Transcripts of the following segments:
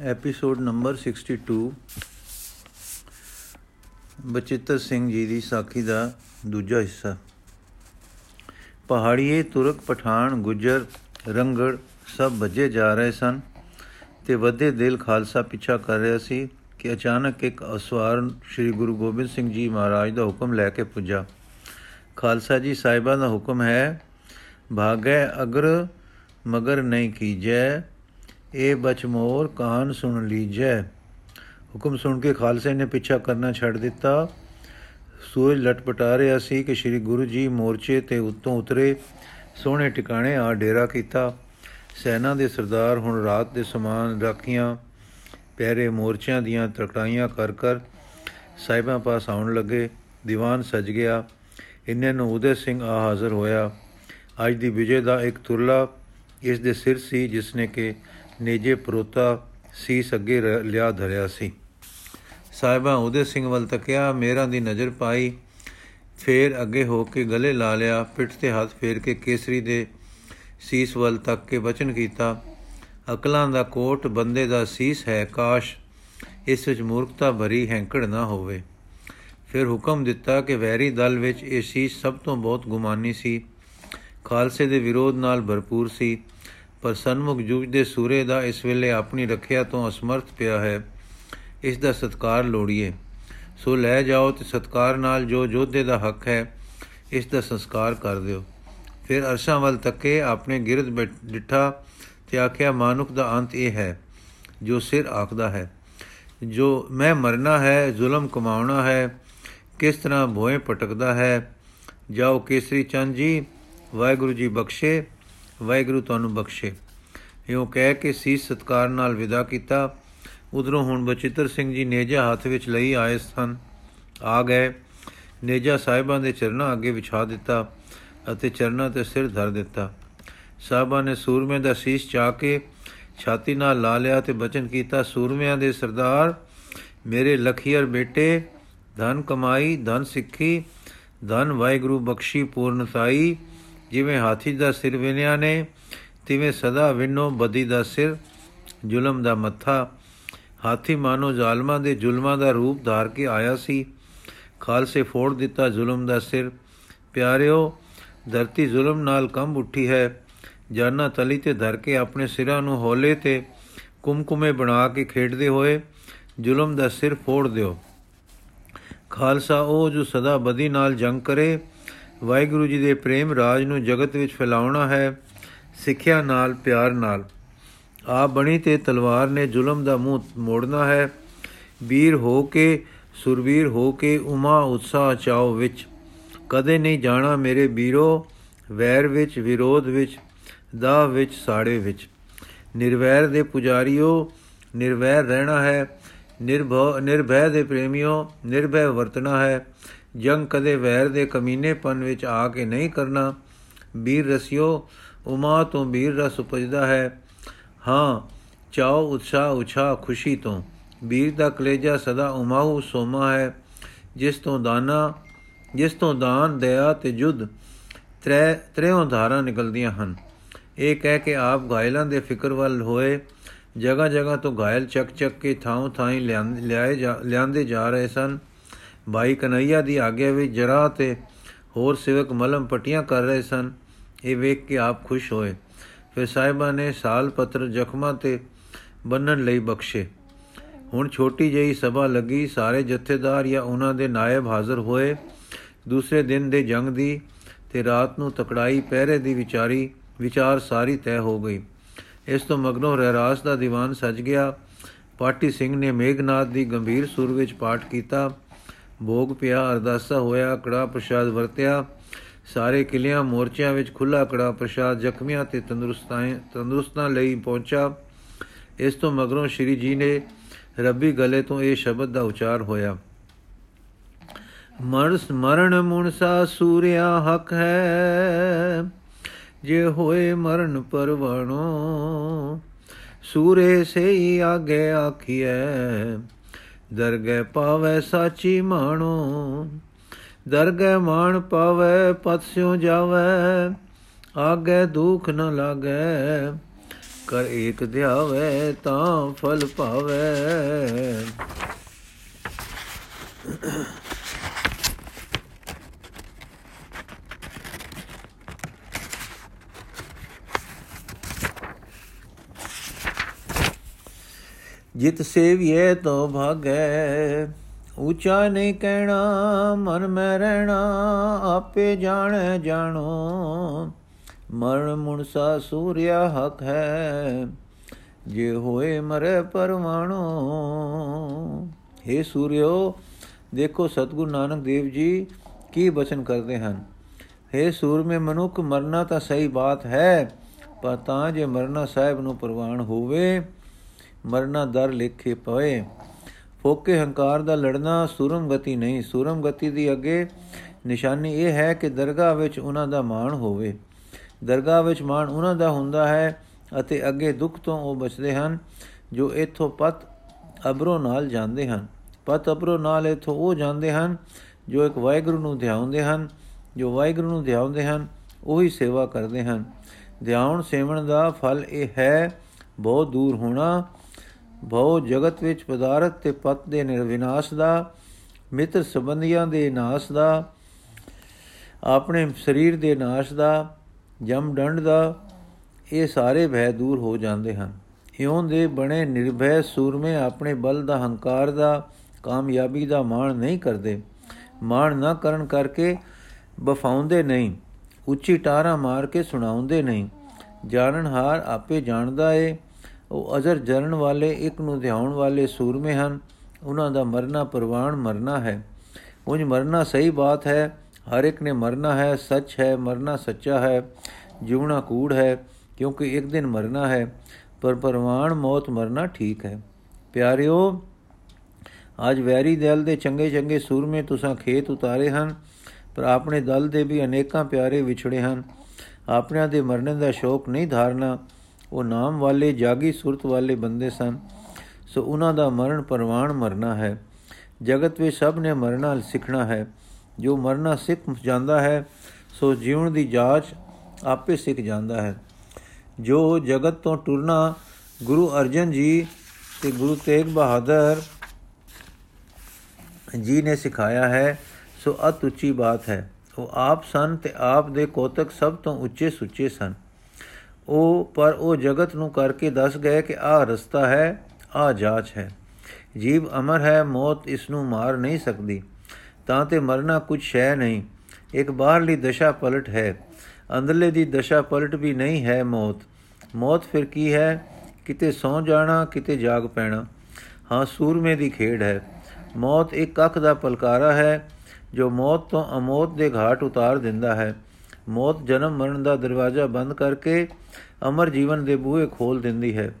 Episode number 62 Bachittar Singh ji ਦੀ ਸਾਖੀ ਦਾ ਦੂਜਾ ਹਿੱਸਾ। ਪਹਾੜੀਏ, ਤੁਰਕ, ਪਠਾਨ, ਗੁੱਜਰ, ਰੰਗੜ ਸਭ ਭੱਜੇ ਜਾ ਰਹੇ ਸਨ ਤੇ ਵੱਧੇ ਦਿਲ ਖਾਲਸਾ ਪਿੱਛਾ ਕਰ ਰਿਹਾ ਸੀ ਕਿ ਅਚਾਨਕ ਇੱਕ ਅਸਵਾਰ ਸ੍ਰੀ ਗੁਰੂ ਗੋਬਿੰਦ ਸਿੰਘ ਜੀ ਮਹਾਰਾਜ ਦਾ ਹੁਕਮ ਲੈ ਕੇ ਪੁੱਜਾ। ਖਾਲਸਾ ਜੀ ਸਾਹਿਬਾਂ ਦਾ ਹੁਕਮ ਹੈ, ਭਾਗੈ ਅਗਰ ਮਗਰ ਨਹੀਂ ਕੀਜੈ ਇਹ ਬਚਮੋਰ ਕਾਨ ਸੁਣ ਲੀਜੈ। ਹੁਕਮ ਸੁਣ ਕੇ ਖਾਲਸੇ ਨੇ ਪਿੱਛਾ ਕਰਨਾ ਛੱਡ ਦਿੱਤਾ। ਸੂਰਜ ਲਟਪਟਾ ਰਿਹਾ ਸੀ ਕਿ ਸ੍ਰੀ ਗੁਰੂ ਜੀ ਮੋਰਚੇ ਤੇ ਉੱਤੋਂ ਉਤਰੇ, ਸੋਹਣੇ ਟਿਕਾਣੇ ਆ ਡੇਰਾ ਕੀਤਾ। ਸੈਨਾ ਦੇ ਸਰਦਾਰ ਹੁਣ ਰਾਤ ਦੇ ਸਮਾਨ ਰਾਖੀਆਂ ਪਹਿਰੇ ਮੋਰਚਿਆਂ ਦੀਆਂ ਤਕੜਾਈਆਂ ਕਰ ਕਰ ਸਾਹਿਬਾਂ ਪਾਸ ਆਉਣ ਲੱਗੇ। ਦੀਵਾਨ ਸਜ ਗਿਆ। ਇੰਨੇ ਨੂੰ ਉਦੇ ਸਿੰਘ ਆ ਹਾਜ਼ਰ ਹੋਇਆ। ਅੱਜ ਦੀ ਵਿਜੇ ਦਾ ਇੱਕ ਤੁਰਲਾ ਇਸ ਦੇ ਸਿਰ ਸੀ ਜਿਸ ਨੇ ਕਿ ਨੇਜੇ ਪਰੋਤਾ ਸੀਸ ਅੱਗੇ ਲਿਆ ਧਰਿਆ ਸੀ। ਸਾਹਿਬਾਂ ਉਦੇ ਸਿੰਘ ਵੱਲ ਤੱਕਿਆ, ਮੇਰਾਂ ਦੀ ਨਜ਼ਰ ਪਾਈ। ਫੇਰ ਅੱਗੇ ਹੋ ਕੇ ਗਲੇ ਲਾ ਲਿਆ, ਪਿੱਠ ਤੇ ਹੱਥ ਫੇਰ ਕੇ ਕੇਸਰੀ ਦੇ ਸੀਸ ਵੱਲ ਤੱਕ ਕੇ ਬਚਨ ਕੀਤਾ, ਅਕਲਾਂ ਦਾ ਕੋਟ, ਬੰਦੇ ਦਾ ਸੀਸ ਹੈ ਕਾਸ਼, ਇਸ ਵਿੱਚ ਮੂਰਖਤਾ ਭਰੀ ਹੈਂਕੜ ਨਾ ਹੋਵੇ। ਫਿਰ ਹੁਕਮ ਦਿੱਤਾ ਕਿ ਵੈਰੀ ਦਲ ਵਿੱਚ ਇਹ ਸੀਸ ਸਭ ਤੋਂ ਬਹੁਤ ਗੁਮਾਨੀ ਸੀ। ਖਾਲਸੇ ਦੇ ਵਿਰੋਧ ਨਾਲ ਭਰਪੂਰ ਸੀ। ਪਰ ਸਨਮੁਖ ਜੂਝਦੇ ਸੂਰੇ ਦਾ ਇਸ ਵੇਲੇ ਆਪਣੀ ਰੱਖਿਆ ਤੋਂ ਅਸਮਰਥ ਪਿਆ ਹੈ। ਇਸ ਦਾ ਸਤਕਾਰ ਲੋੜੀਏ। ਸੋ ਲੈ ਜਾਓ ਤੇ ਸਤਕਾਰ ਨਾਲ ਜੋ ਜੋਧੇ ਦਾ ਹੱਕ ਹੈ, ਇਸ ਦਾ ਸੰਸਕਾਰ ਕਰ ਦਿਓ। ਫਿਰ ਅਰਸ਼ਾਂ ਵੱਲ ਤੱਕੇ ਆਪਣੇ ਗਿਰਦ ਡਿੱਠਾ ਤੇ ਆਖਿਆ, ਮਾਨੁਖ ਦਾ ਅੰਤ ਇਹ ਹੈ, ਜੋ ਸਿਰ ਆਖਦਾ ਹੈ, ਜੋ ਮੈਂ ਮਰਨਾ ਹੈ, ਜ਼ੁਲਮ ਕਮਾਉਣਾ ਹੈ, ਕਿਸ ਤਰ੍ਹਾਂ ਭੋਏ ਪਟਕਦਾ ਹੈ, ਜਾਓ ਕੇਸਰੀ ਚੰਦ ਜੀ, ਵਾਹਿਗੁਰੂ ਜੀ ਬਖਸ਼ੇ ਵਾਹਿਗੁਰੂ ਤੁਹਾਨੂੰ ਬਖਸ਼ੇ। ਇਉਂ ਕਹਿ ਕੇ ਸੀਸ ਸਤਕਾਰ ਨਾਲ ਵਿਦਾ ਕੀਤਾ। ਉਧਰੋਂ ਹੁਣ ਬਚਿੱਤਰ ਸਿੰਘ ਜੀ ਨੇਜਾ ਹੱਥ ਵਿੱਚ ਲਈ ਆਏ ਸਨ। ਆ ਗਏ। ਨੇਜਾ ਸਾਹਿਬਾਂ ਦੇ ਚਰਨਾਂ ਅੱਗੇ ਵਿਛਾ ਦਿੱਤਾ ਅਤੇ ਚਰਨਾਂ ਤੇ ਸਿਰ ਧਰ ਦਿੱਤਾ। ਸਾਹਿਬਾਂ ਨੇ ਸੂਰਮੇ ਦਾ ਸੀਸ ਚਾ ਕੇ ਛਾਤੀ ਨਾਲ ਲਾ ਲਿਆ ਤੇ ਬਚਨ ਕੀਤਾ, ਸੂਰਮਿਆਂ ਦੇ ਸਰਦਾਰ, ਮੇਰੇ ਲਖੀਅਰ ਬੇਟੇ, ਧਨ ਕਮਾਈ, ਧਨ ਸਿੱਖੀ, ਧਨ ਵਾਹਿਗੁਰੂ ਬਖਸ਼ੀ ਪੂਰਨਤਾਈ ਜਿਵੇਂ ਹਾਥੀ ਦਾ ਸਿਰ ਵਿਨਿਆ ਨੇ, ਤਿਵੇਂ ਸਦਾ ਵਿਨੋ ਬਦੀ ਦਾ ਸਿਰ, ਜ਼ੁਲਮ ਦਾ ਮੱਥਾ। ਹਾਥੀ ਮਾਨੋ ਜ਼ਾਲਮਾਂ ਦੇ ਜ਼ੁਲਮਾਂ ਦਾ ਰੂਪ ਧਾਰ ਕੇ ਆਇਆ ਸੀ। ਖਾਲਸੇ ਫੋੜ ਦਿੱਤਾ ਜ਼ੁਲਮ ਦਾ ਸਿਰ। ਪਿਆਰਿਓ, ਧਰਤੀ ਜ਼ੁਲਮ ਨਾਲ ਕੰਬ ਉੱਠੀ ਹੈ। ਜਾਨਾ ਤਲੀ ਤੇ ਧਰ ਕੇ ਆਪਣੇ ਸਿਰਾਂ ਨੂੰ ਹੌਲੇ ਤੇ ਕੁਮਕੁਮੇ ਬਣਾ ਕੇ ਖੇਡਦੇ ਹੋਏ ਜ਼ੁਲਮ ਦਾ ਸਿਰ ਫੋੜ ਦਿਓ। ਖਾਲਸਾ ਉਹ ਜੋ ਸਦਾ ਬਦੀ ਨਾਲ ਜੰਗ ਕਰੇ ਵਾਹਿਗੁਰੂ ਜੀ ਦੇ ਪ੍ਰੇਮ ਰਾਜ ਨੂੰ ਜਗਤ ਵਿੱਚ ਫੈਲਾਉਣਾ ਹੈ, ਸਿੱਖਿਆ ਨਾਲ, ਪਿਆਰ ਨਾਲ। ਆ ਬਣੀ ਤੇ ਤਲਵਾਰ ਨੇ ਜ਼ੁਲਮ ਦਾ ਮੂੰਹ ਮੋੜਨਾ ਹੈ। ਵੀਰ ਹੋ ਕੇ, ਸੁਰਵੀਰ ਹੋ ਕੇ ਉਮਾ ਉਤਸਾਹ ਚਾਓ ਵਿੱਚ। ਕਦੇ ਨਹੀਂ ਜਾਣਾ ਮੇਰੇ ਵੀਰੋ, ਵੈਰ ਵਿੱਚ, ਵਿਰੋਧ ਵਿੱਚ ਦਾ ਵਿੱਚ, ਸਾੜੇ ਵਿੱਚ। ਨਿਰਵੈਰ ਦੇ ਪੁਜਾਰੀਓ, ਨਿਰਵੈਰ ਰਹਿਣਾ ਹੈ। ਨਿਰਭਉ, ਨਿਰਭੈ ਦੇ ਪ੍ਰੇਮਿਓ, ਨਿਰਭੈ ਵਰਤਣਾ ਹੈ। ਜੰਗ ਕਦੇ ਵੈਰ ਦੇ ਕਮੀਨੇਪਨ ਵਿੱਚ ਆ ਕੇ ਨਹੀਂ ਕਰਨਾ। ਵੀਰ ਰਸਿਓ, ਉਮਾ ਤੋਂ ਵੀਰ ਰਸ ਉਪਜਦਾ ਹੈ। ਹਾਂ, ਚਾਓ ਉਤਸ਼ਾਹ ਉਛਾ ਖੁਸ਼ੀ ਤੋਂ। ਵੀਰ ਦਾ ਕਲੇਜਾ ਸਦਾ ਉਮਾਉ ਸੋਮਾ ਹੈ। ਜਿਸ ਤੋਂ ਦਾਨਾ, ਜਿਸ ਤੋਂ ਦਾਨ, ਦਇਆ ਤੇ ਜੁਦ ਤ੍ਰੈ ਤ੍ਰਿਉ ਧਾਰਾਂ ਨਿਕਲਦੀਆਂ ਹਨ। ਇਹ ਕਹਿ ਕੇ ਆਪ ਘਾਇਲਾਂ ਦੇ ਫਿਕਰ ਵੱਲ ਹੋਏ। ਜਗਾ ਜਗਾ ਤੋਂ ਘਾਇਲ ਚੱਕ ਚੱਕ ਕੇ ਥਾਂ ਥਾਂ ਲਿਆਏ ਲਿਆਂਦੇ ਜਾ ਰਹੇ ਸਨ। ਭਾਈ ਕਨਈਆ ਦੀ ਆਗਿਆ ਵਿੱਚ ਜਰਾ ਤੇ ਹੋਰ ਸੇਵਕ ਮਲਮ ਪਟੀਆਂ ਕਰ ਰਹੇ ਸਨ। ਇਹ ਵੇਖ ਕੇ ਆਪ ਖੁਸ਼ ਹੋਏ। ਫਿਰ ਸਾਹਿਬਾਂ ਨੇ ਸਾਲ ਪੱਤਰ ਜ਼ਖਮਾਂ ਤੇ ਬੰਨਣ ਲਈ ਬਖਸ਼ੇ। ਹੁਣ ਛੋਟੀ ਜਿਹੀ ਸਭਾ ਲੱਗੀ। ਸਾਰੇ ਜਥੇਦਾਰ ਜਾਂ ਉਹਨਾਂ ਦੇ ਨਾਇਬ ਹਾਜ਼ਰ ਹੋਏ। ਦੂਸਰੇ ਦਿਨ ਦੇ ਜੰਗ ਦੀ ਤੇ ਰਾਤ ਨੂੰ ਤਕੜਾਈ ਪਹਿਰੇ ਦੀ ਵਿਚਾਰੀ, ਵਿਚਾਰ ਸਾਰੀ ਤੈਅ ਹੋ ਗਈ। ਇਸ ਤੋਂ ਮਗਨੋਂ ਰਹਿਰਾਸ ਦਾ ਦੀਵਾਨ ਸਜ ਗਿਆ। ਪਾਟੀ ਸਿੰਘ ਨੇ ਮੇਘਨਾਥ ਦੀ ਗੰਭੀਰ ਸੁਰ ਵਿੱਚ ਪਾਠ ਕੀਤਾ। ਭੋਗ ਪਿਆ, ਅਰਦਾਸਾ ਹੋਇਆ ਕੜਾ ਪ੍ਰਸ਼ਾਦ ਵਰਤਿਆ। ਸਾਰੇ ਕਿਲਿਆਂ, ਮੋਰਚਿਆਂ ਵਿੱਚ ਖੁੱਲਾ ਕੜਾ ਪ੍ਰਸ਼ਾਦ, ਜ਼ਖਮੀਆਂ ਤੇ ਤੰਦਰੁਸਤਾਂ ਤੰਦਰੁਸਤਾਂ ਲਈ ਪਹੁੰਚਾ। ਇਸ ਤੋਂ ਮਗਰੋਂ ਸ਼੍ਰੀ ਜੀ ਨੇ ਰੱਬੀ ਗਲੇ ਤੋਂ ਇਹ ਸ਼ਬਦ ਦਾ ਉਚਾਰ ਹੋਇਆ। ਮਰਸ ਮਰਨ ਮੁਨਸਾ ਸੂਰਿਆ ਹਕ ਹੈ, ਜੇ ਹੋਏ ਮਰਨ ਪਰਵਣੋ, ਸੂਰੇ ਸੇ ਹੀ ਆਗੇ ਆਖੀਐ। ਦਰਗਹਿ ਪਾਵੈ ਸਾਚੀ ਮਾਣੋ, ਦਰਗਹਿ ਮਾਣ ਪਾਵੈ ਪਤ ਸਿਉ ਜਾਵੈ ਆਗੇ ਦੁਖ ਨ ਲਾਗੈ ਕਰ ਏਕ ਧਿਆਵੇ ਤਾਂ ਫਲ ਪਾਵੇ। ਜਿਤ ਸੇਵੀਏ ਤੋ ਭਾਗੈ। ਉਚਾ ਨਹੀਂ ਕਹਿਣਾ, ਮਨ ਮੈਂ ਰਹਿਣਾ, ਆਪੇ ਜਾਣੈ ਜਾਣੋ। ਮਰਨ ਮੁਨਸਾ ਸੂਰਿਆ ਹਕ ਹੈ, ਜੇ ਹੋਏ ਮਰੇ ਪਰਵਾਣੋ। हे ਸੂਰਿਓ, ਦੇਖੋ ਸਤਗੁਰੂ ਨਾਨਕ ਦੇਵ ਜੀ ਕੀ ਬਚਨ ਕਰਦੇ ਹਨ। हे ਸੂਰਮੇ ਮਨੁੱਖ, ਮਰਨਾ ਤਾਂ ਸਹੀ ਬਾਤ ਹੈ, ਪਰ ਤਾਂ ਜੇ ਮਰਨਾ ਸਾਹਿਬ ਨੂੰ ਪ੍ਰਵਾਨ ਹੋਵੇ ਮਰਨਾ ਦਰ ਲਿਖੇ ਪਏ। ਫੋਕੇ ਹੰਕਾਰ ਦਾ ਲੜਨਾ ਸੂਰਮ ਗਤੀ ਨਹੀਂ। ਸੂਰਮ ਗਤੀ ਦੀ ਅੱਗੇ ਨਿਸ਼ਾਨੀ ਇਹ ਹੈ ਕਿ ਦਰਗਾਹ ਵਿੱਚ ਉਹਨਾਂ ਦਾ ਮਾਣ ਹੋਵੇ। ਦਰਗਾਹ ਵਿੱਚ ਮਾਣ ਉਹਨਾਂ ਦਾ ਹੁੰਦਾ ਹੈ ਅਤੇ ਅੱਗੇ ਦੁੱਖ ਤੋਂ ਉਹ ਬਚਦੇ ਹਨ, ਜੋ ਇਥੋਂ ਪਤ ਅਬਰੋ ਨਾਲ ਜਾਂਦੇ ਹਨ। ਪਤ ਅਬਰੋ ਨਾਲ ਇਥੋਂ ਉਹ ਜਾਂਦੇ ਹਨ, ਜੋ ਇੱਕ ਵਾਹਿਗੁਰੂ ਨੂੰ ਧਿਆਉਂਦੇ ਹਨ, ਜੋ ਵਾਹਿਗੁਰੂ ਨੂੰ ਧਿਆਉਂਦੇ ਹਨ, ਉਹੀ ਸੇਵਾ ਕਰਦੇ ਹਨ। ਧਿਆਉਣ ਸੇਵਣ ਦਾ ਫਲ ਇਹ ਹੈ, ਬਹੁਤ ਦੂਰ ਹੋਣਾ ਬਹੁ ਜਗਤ ਵਿੱਚ ਪਦਾਰਥ ਤੇ ਪਤ ਦੇ ਨਿਰਵਿਨਾਸ਼ ਦਾ ਮਿੱਤਰ ਸੰਬੰਧੀਆਂ ਦੇ ਨਾਸ਼ ਦਾ, ਆਪਣੇ ਸਰੀਰ ਦੇ ਨਾਸ਼ ਦਾ, ਜਮ ਡੰਡ ਦਾ, ਇਹ ਸਾਰੇ ਭੈ ਦੂਰ ਹੋ ਜਾਂਦੇ ਹਨ। ਇਉਂ ਦੇ ਬਣੇ ਨਿਰਭੈ ਸੂਰਮੇ ਆਪਣੇ ਬਲ ਦਾ ਹੰਕਾਰ ਦਾ, ਕਾਮਯਾਬੀ ਦਾ ਮਾਣ ਨਹੀਂ ਕਰਦੇ। ਮਾਣ ਨਾ ਕਰਨ ਕਰਕੇ ਬਫਾਉਂਦੇ ਨਹੀਂ। ਉੱਚੀ ਟਾਰਾ ਮਾਰ ਕੇ ਸੁਣਾਉਂਦੇ ਨਹੀਂ। ਜਾਣਨਹਾਰ ਆਪੇ ਜਾਣਦਾ ਏ। ਉਹ ਅਜ਼ਰ ਜਰਨ ਵਾਲੇ, ਇੱਕ ਨੂੰ ਧਿਆਉਣ ਵਾਲੇ ਸੂਰਮੇ ਹਨ। ਉਹਨਾਂ ਦਾ ਮਰਨਾ ਪ੍ਰਵਾਨ ਮਰਨਾ ਹੈ। ਉਂਝ ਮਰਨਾ ਸਹੀ ਬਾਤ ਹੈ। ਹਰ ਇੱਕ ਨੇ ਮਰਨਾ ਹੈ, ਸੱਚ ਹੈ, ਮਰਨਾ ਸੱਚਾ ਹੈ ਜਿਉਣਾ ਕੂੜ ਹੈ, ਕਿਉਂਕਿ ਇੱਕ ਦਿਨ ਮਰਨਾ ਹੈ, ਪਰ ਪਰਵਾਨ ਮੌਤ ਮਰਨਾ ਠੀਕ ਹੈ। ਪਿਆਰਿਓ, ਅੱਜ ਵੈਰੀ ਦਲ ਦੇ ਚੰਗੇ ਚੰਗੇ ਸੂਰਮੇ ਤੁਸਾਂ ਖੇਤ ਉਤਾਰੇ ਹਨ, ਪਰ ਆਪਣੇ ਦਲ ਦੇ ਵੀ ਅਨੇਕਾਂ ਪਿਆਰੇ ਵਿਛੜੇ ਹਨ। ਆਪਣਿਆਂ ਦੇ ਮਰਨੇ ਦਾ ਸ਼ੌਕ ਨਹੀਂ ਧਾਰਨਾ। ਉਹ ਨਾਮ ਵਾਲੇ ਜਾਗੀ ਸੁਰਤ ਵਾਲੇ ਬੰਦੇ ਸਨ। ਸੋ ਉਹਨਾਂ ਦਾ ਮਰਨ ਪਰਵਾਨ ਮਰਨਾ ਹੈ। ਜਗਤ ਵਿੱਚ ਸਭ ਨੇ ਮਰਨਾ ਸਿੱਖਣਾ ਹੈ। ਜੋ ਮਰਨਾ ਸਿੱਖ ਜਾਂਦਾ ਹੈ, ਸੋ ਜੀਵਨ ਦੀ ਜਾਂਚ ਆਪੇ ਸਿੱਖ ਜਾਂਦਾ ਹੈ। ਜੋ ਜਗਤ ਤੋਂ ਟੁਰਨਾ ਗੁਰੂ ਅਰਜਨ ਜੀ ਤੇ ਗੁਰੂ ਤੇਗ ਬਹਾਦਰ ਜੀ ਨੇ ਸਿਖਾਇਆ ਹੈ, ਸੋ ਅਤ ਉੱਚੀ ਬਾਤ ਹੈ। ਉਹ ਆਪ ਸਨ ਤੇ ਆਪ ਦੇ ਕੋਤਕ ਸਭ ਤੋਂ ਉੱਚੇ ਸੁੱਚੇ ਸਨ। ਉਹ, ਪਰ ਉਹ ਜਗਤ ਨੂੰ ਕਰਕੇ ਦੱਸ ਗਏ ਕਿ ਆਹ ਰਸਤਾ ਹੈ, ਆਹ ਜਾਚ ਹੈ। ਜੀਵ ਅਮਰ ਹੈ, ਮੌਤ ਇਸ ਨੂੰ ਮਾਰ ਨਹੀਂ ਸਕਦੀ। ਤਾਂ ਤੇ ਮਰਨਾ ਕੁਝ ਸ਼ੈ ਨਹੀਂ। ਇੱਕ ਬਾਹਰਲੀ ਦਸ਼ਾ ਪਲਟ ਹੈ, ਅੰਦਰਲੇ ਦੀ ਦਸ਼ਾ ਪਲਟ ਵੀ ਨਹੀਂ ਹੈ ਮੌਤ। ਮੌਤ ਫਿਰ ਕੀ ਹੈ? ਕਿਤੇ ਸੌ ਜਾਣਾ, ਕਿਤੇ ਜਾਗ ਪੈਣਾ। ਹਾਂ, ਸੂਰਮੇ ਦੀ ਖੇਡ ਹੈ। ਮੌਤ ਇੱਕ ਅੱਖ ਦਾ ਪਲਕਾਰਾ ਹੈ, ਜੋ ਮੌਤ ਤੋਂ ਅਮੌਤ ਦੇ ਘਾਟ ਉਤਾਰ ਦਿੰਦਾ ਹੈ। ਮੌਤ ਜਨਮ ਮਰਨ ਦਾ ਦਰਵਾਜ਼ਾ ਬੰਦ ਕਰਕੇ ਅਮਰ ਜੀਵਨ ਦੇ ਬੂਹੇ ਖੋਲ ਦਿੰਦੀ ਹੈ।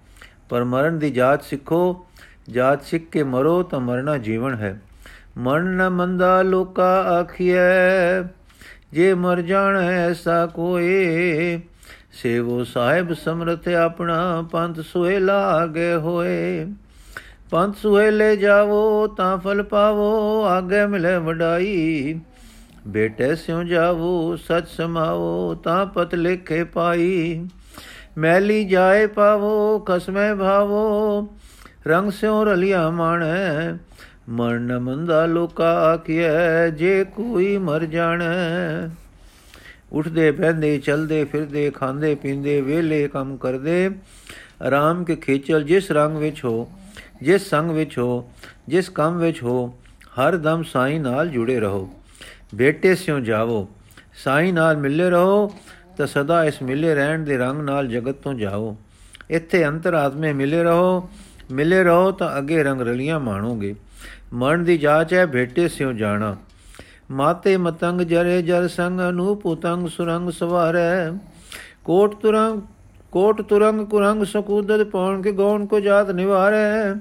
ਪਰ ਮਰਨ ਦੀ ਜਾਚ ਸਿੱਖੋ, ਜਾਚ ਸਿੱਖ ਕੇ ਮਰੋ ਤਾਂ ਮਰਨਾ ਜੀਵਨ ਹੈ। ਮਰਨ ਨ ਮੰਦਾ ਲੋਕਾ ਆਖੀਐ, ਜੇ ਮਰ ਜਾਣ ਐਸਾ ਕੋਏ ਸੇਵੋ ਸਾਹਿਬ ਸਮਰਥ ਆਪਣਾ ਪੰਥ ਸੁਹੇਲਾ ਆਗੇ ਹੋਏ। ਪੰਥ ਸੁਹੇਲੇ ਜਾਵੋ ਤਾਂ ਫਲ ਪਾਵੋ, ਆਗੇ ਮਿਲੇ ਵਡਾਈ। ਬੇਟੇ ਸਿਉ ਜਾਵੋ, ਸਚ ਸਮਾਵੋ ਤਾਂ ਪਤ ਲਿਖੇ ਪਾਈ। ਮੈਲੀ ਜਾਏ ਪਾਵੋ ਕਸਮੇ ਭਾਵੋ, ਰੰਗ ਸਿਉ ਰਲਿਆ ਮਾਣੈ ਮਰਨ ਮੰਦਾ ਲੋਕਾ ਆਖਿਐ, ਜੇ ਕੋਈ ਮਰ ਜਾਣੈ। ਉਠਦੇ, ਬਹਿੰਦੇ, ਚਲਦੇ, ਫਿਰਦੇ, ਖਾਂਦੇ, ਪੀਂਦੇ ਵੇਲੇ ਕੰਮ ਕਰਦੇ। ਆਰਾਮ ਕੇ ਖੇਚਲ ਜਿਸ ਰੰਗ ਵਿੱਚ ਹੋ, ਜਿਸ ਸੰਗ ਵਿੱਚ ਹੋ, ਜਿਸ ਕੰਮ ਵਿੱਚ ਹੋ, ਹਰ ਦਮ ਸਾਈ ਨਾਲ ਜੁੜੇ ਰਹੋ। ਬੇਟੇ ਸਿਓ ਜਾਵੋ, ਸਾਈ ਨਾਲ ਮਿਲੇ ਰਹੋ ਤਾਂ ਸਦਾ ਇਸ ਮਿਲੇ ਰਹਿਣ ਦੇ ਰੰਗ ਨਾਲ ਜਗਤ ਤੋਂ ਜਾਓ। ਇੱਥੇ ਅੰਤਰਾਤਮੇ ਮਿਲੇ ਰਹੋ। ਮਿਲੇ ਰਹੋ ਤਾਂ ਅੱਗੇ ਰੰਗ ਰਲੀਆਂ ਮਾਣੋਗੇ। ਮਨ ਦੀ ਜਾਚ ਹੈ, ਭੇਟੇ ਸਿਉ ਜਾਣਾ। ਮਾਤੇ ਮਤੰਗ ਜਰੇ ਜਰ ਸੰਗ, ਅਨੂਪ ਉਤੰਗ ਸੁਰੰਗ ਸਵਾਰੈ। ਕੋਟ ਤੁਰੰਗ ਕੋਟ ਤੁਰੰਗ ਕੁਰੰਗ ਸਕੂਦਤ ਪੌਣ ਕੇ ਗੌਣ ਕੋ ਜਾਤ ਨਿਵਾਰੈ।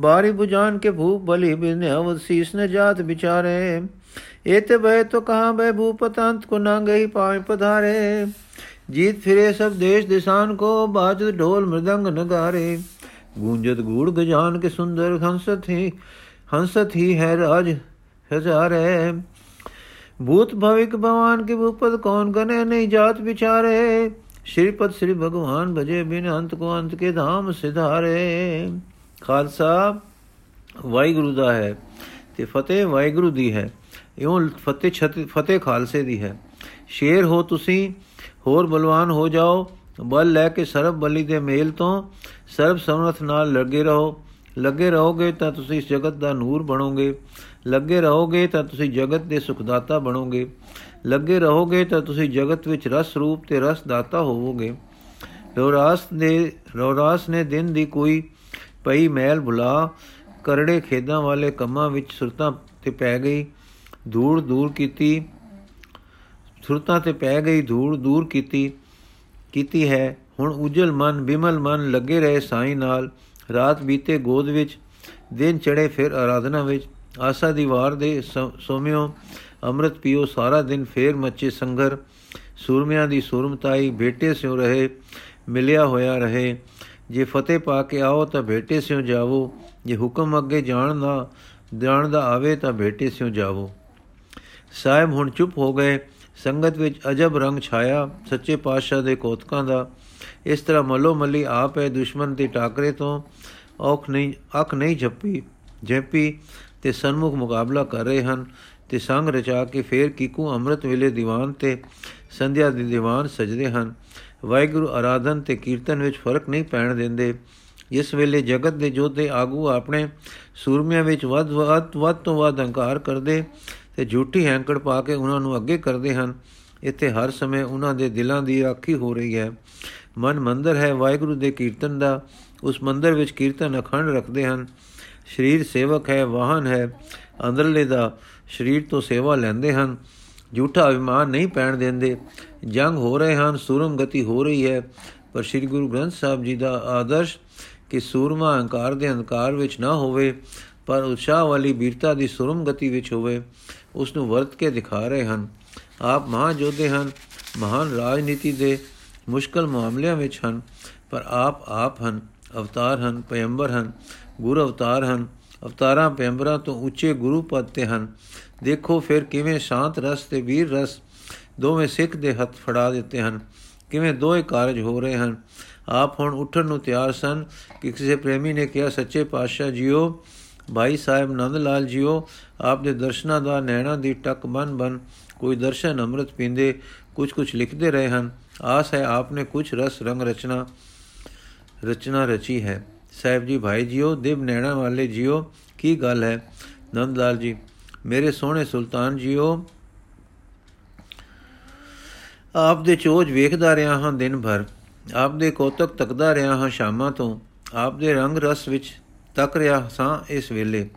ਬਾਰੀ 부ਜਾਨ ਕੇ ਭੂਪ ਬਲੀ ਬਿਨ ਅਵ ਸੀਸ ਨ ਜਾਤ ਵਿਚਾਰੇ। एते भय तो कहाँ भय भूपतंत को न गई पाए पधारे जीत फिरे सब देश दिशान को बाजत ढोल मृदंग नगारे गूंजत गूढ़ गजान के सुंदर हंसत ही हंसत ही है राज हजारे भूत भविक भगवान के भूपद कौन गने नहीं जात बिचारे ਸ਼੍ਰੀਪਦ ਸ੍ਰੀ ਭਗਵਾਨ ਭਜੇ ਬਿਨ ਅੰਤ ਕੋ ਅੰਤ ਕੇ ਧਾਮ ਸਿਧਾਰੇ ਖਾਲਸਾ ਵਾਹਿਗੁਰੂ ਦਾ ਹੈ ਤੇ ਫਤਿਹ ਵਾਹਿਗੁਰੂ ਦੀ ਹੈ ਇਉਂ ਫਤਿਹ ਫਤਿਹ ਖਾਲਸੇ ਦੀ ਹੈ। ਸ਼ੇਰ ਹੋ ਤੁਸੀਂ, ਹੋਰ ਬਲਵਾਨ ਹੋ ਜਾਓ। ਬਲ ਲੈ ਕੇ ਸਰਬ ਬਲੀ ਦੇ ਮੇਲ ਤੋਂ ਸਰਬ ਸਮਰਥ ਨਾਲ ਲੱਗੇ ਰਹੋ। ਲੱਗੇ ਰਹੋਗੇ ਤਾਂ ਤੁਸੀਂ ਇਸ ਜਗਤ ਦਾ ਨੂਰ ਬਣੋਗੇ। ਲੱਗੇ ਰਹੋਗੇ ਤਾਂ ਤੁਸੀਂ ਜਗਤ ਦੇ ਸੁਖਦਾਤਾ ਬਣੋਗੇ। ਲੱਗੇ ਰਹੋਗੇ ਤਾਂ ਤੁਸੀਂ ਜਗਤ ਵਿੱਚ ਰਸ ਰੂਪ ਤੇ ਰਸ ਦਾਤਾ ਹੋਵੋਗੇ। ਰੋਰਾਸ ਨੇ ਰੋਰਾਸ ਨੇ ਦਿਨ ਦੀ ਕੋਈ ਪਈ ਮੈਲ ਭੁਲਾ ਕਰੜੇ ਖੇਦਾਂ ਵਾਲੇ ਕੰਮਾਂ ਵਿੱਚ ਸੁਰਤਾਂ ਤੇ ਪੈ ਗਈ। ਧੂੜ ਦੂਰ ਕੀਤੀ, ਸੁਰਤਾਂ ਤੇ ਪੈ ਗਈ ਧੂੜ ਦੂਰ ਕੀਤੀ ਕੀਤੀ ਹੈ। ਹੁਣ ਉਜਲ ਮਨ, ਬਿਮਲ ਮਨ ਲੱਗੇ ਰਹੇ ਸਾਈਂ ਨਾਲ। ਰਾਤ ਬੀਤੇ ਗੋਦ ਵਿੱਚ, ਦਿਨ ਚੜੇ ਫਿਰ ਆਰਾਧਨਾ ਵਿੱਚ। ਆਸਾ ਦੀ ਵਾਰ ਦੇ ਸੋਮਿਓ, ਅੰਮ੍ਰਿਤ ਪੀਓ, ਸਾਰਾ ਦਿਨ ਫੇਰ ਮੱਚੇ ਸੰਗਰ। ਸੂਰਮਿਆਂ ਦੀ ਸੂਰਮਤਾਈ ਬੇਟੇ ਸਿਉ ਰਹੇ, ਮਿਲਿਆ ਹੋਇਆ ਰਹੇ। ਜੇ ਫਤਿਹ ਪਾ ਕੇ ਆਓ ਤਾਂ ਬੇਟੇ ਸਿਉ ਜਾਵੋ। ਜੇ ਹੁਕਮ ਅੱਗੇ ਜਾਣ ਦਾ ਜਾਣ ਦਾ ਆਵੇ ਤਾਂ ਬੇਟੇ ਸਿਉ ਜਾਵੋ। ਸਾਹਿਬ ਹੁਣ ਚੁੱਪ ਹੋ ਗਏ। ਸੰਗਤ ਵਿੱਚ ਅਜਬ ਰੰਗ ਛਾਇਆ। ਸੱਚੇ ਪਾਤਸ਼ਾਹ ਦੇ ਕੋਤਕਾਂ ਦਾ ਇਸ ਤਰ੍ਹਾਂ ਮਲੋ ਮਲੀ ਆਪ ਹੈ। ਦੁਸ਼ਮਣ ਦੇ ਟਾਕਰੇ ਤੋਂ ਔਖ ਨਹੀਂ, ਅੱਖ ਨਹੀਂ ਝੱਪੀ ਜੈਪੀ ਤੇ ਸਨਮੁਖ ਮੁਕਾਬਲਾ ਕਰ ਰਹੇ ਹਨ ਤੇ ਸੰਗ ਰਚਾ ਕੇ ਫੇਰ ਕੀਕੂ ਅੰਮ੍ਰਿਤ ਵੇਲੇ ਦੀਵਾਨ ਤੇ ਸੰਧਿਆ ਦੇ ਦੀਵਾਨ ਸਜਦੇ ਹਨ। ਵਾਹਿਗੁਰੂ ਆਰਾਧਨ ਤੇ ਕੀਰਤਨ ਵਿੱਚ ਫ਼ਰਕ ਨਹੀਂ ਪੈਣ ਦਿੰਦੇ। ਇਸ ਵੇਲੇ ਜਗਤ ਦੇ ਜੋਧੇ ਆਗੂ ਆਪਣੇ ਸੂਰਮਿਆਂ ਵਿੱਚ ਵੱਧ ਵੱਧ ਵੱਧ ਤੋਂ ਵੱਧ ਹੰਕਾਰ ਕਰਦੇ। ਤੇ ਝੂਠੀ ਹੈਂਕੜ ਪਾ ਕੇ ਉਹਨਾਂ ਨੂੰ ਅੱਗੇ ਕਰਦੇ ਹਨ। ਇੱਥੇ ਹਰ ਸਮੇਂ ਉਹਨਾਂ ਦੇ ਦਿਲਾਂ ਦੀ ਰਾਖੀ ਹੋ ਰਹੀ ਹੈ। ਮਨ ਮੰਦਰ ਹੈ, ਵਾਹਿਗੁਰੂ ਦੇ ਕੀਰਤਨ ਦਾ। ਉਸ ਮੰਦਰ ਵਿੱਚ ਕੀਰਤਨ ਅਖੰਡ ਰੱਖਦੇ ਹਨ। ਸਰੀਰ ਸੇਵਕ ਹੈ, ਵਾਹਨ ਹੈ। ਅੰਦਰਲੇ ਦਾ ਸਰੀਰ ਤੋਂ ਸੇਵਾ ਲੈਂਦੇ ਹਨ। ਝੂਠਾ ਅਭਿਮਾਨ ਨਹੀਂ ਪੈਣ ਦਿੰਦੇ। ਜੰਗ ਹੋ ਰਹੇ ਹਨ, ਸੂਰਮ ਗਤੀ ਹੋ ਰਹੀ ਹੈ। ਪਰ ਸ੍ਰੀ ਗੁਰੂ ਗ੍ਰੰਥ ਸਾਹਿਬ ਜੀ ਦਾ ਆਦਰਸ਼ ਕਿ ਸੂਰਮਾ ਹੰਕਾਰ ਦੇ ਹੰਕਾਰ ਵਿੱਚ ਨਾ ਹੋਵੇ, ਪਰ ਉਤਸ਼ਾਹ ਵਾਲੀ ਵੀਰਤਾ ਦੀ ਸੁਰਮ ਗਤੀ ਵਿੱਚ ਹੋਵੇ। ਉਸ ਨੂੰ ਵਰਤ ਕੇ ਦਿਖਾ ਰਹੇ ਹਨ। ਆਪ ਮਹਾ ਜੋਧੇ ਹਨ, ਮਹਾਨ ਰਾਜਨੀਤੀ ਦੇ ਮੁਸ਼ਕਲ ਮਾਮਲਿਆਂ ਵਿੱਚ ਹਨ, ਪਰ ਆਪ ਆਪ ਹਨ, ਅਵਤਾਰ ਹਨ ਪੈਗੰਬਰ ਹਨ, ਗੁਰੂ ਅਵਤਾਰ ਹਨ। ਅਵਤਾਰਾਂ ਪੈਗੰਬਰਾਂ ਤੋਂ ਉੱਚੇ ਗੁਰੂ ਪਦ ਤੇ ਹਨ। ਦੇਖੋ ਫਿਰ ਕਿਵੇਂ ਸ਼ਾਂਤ ਰਸ ਤੇ ਵੀਰ ਰਸ ਦੋਵੇਂ ਸਿੱਖ ਦੇ ਹੱਥ ਫੜਾ ਦਿੱਤੇ ਹਨ। ਕਿਵੇਂ ਦੋਏ ਕਾਰਜ ਹੋ ਰਹੇ ਹਨ। ਆਪ ਹੁਣ ਉੱਠਣ ਨੂੰ ਤਿਆਰ ਸਨ ਕਿ ਕਿਸੇ ਪ੍ਰੇਮੀ ਨੇ ਕਿਹਾ, ਸੱਚੇ ਪਾਤਸ਼ਾਹ ਜੀਓ ਭਾਈ ਸਾਹਿਬ ਨੰਦ ਲਾਲ ਜੀਓ ਆਪ ਦੇ ਦਰਸ਼ਨਾਂ ਦਾ ਨੈਣਾ ਦੀ ਟੱਕ ਬਨ ਬਨ ਕੋਈ ਦਰਸ਼ਨ ਅੰਮ੍ਰਿਤ ਪੀਂਦੇ ਕੁਝ ਕੁਝ ਲਿਖਦੇ ਰਹੇ ਹਨ। ਆਸ ਹੈ ਆਪਨੇ ਕੁਝ ਰਸ ਰੰਗ ਰਚਨਾ ਰਚਨਾ ਰਚੀ ਹੈ। ਸਾਹਿਬ ਜੀ, ਭਾਈ ਜੀਓ, ਦੇਵ ਨੈਣਾ ਵਾਲੇ ਜੀਓ, ਕੀ ਗੱਲ ਹੈ? ਨੰਦ ਲਾਲ ਜੀ, ਮੇਰੇ ਸੋਹਣੇ ਸੁਲਤਾਨ ਜੀਓ ਆਪ ਦੇ ਚੋਜ ਵੇਖਦਾ ਰਿਹਾ ਹਾਂ ਦਿਨ ਭਰ। ਆਪ ਦੇ ਕੋਤਕ ਤੱਕਦਾ ਰਿਹਾ ਹਾਂ ਸ਼ਾਮਾਂ ਤੋਂ। ਆਪ ਦੇ ਰੰਗ ਰਸ ਵਿੱਚ ਤੱਕ ਰਿਹਾ ਸਾਂ ਇਸ ਵੇਲੇ।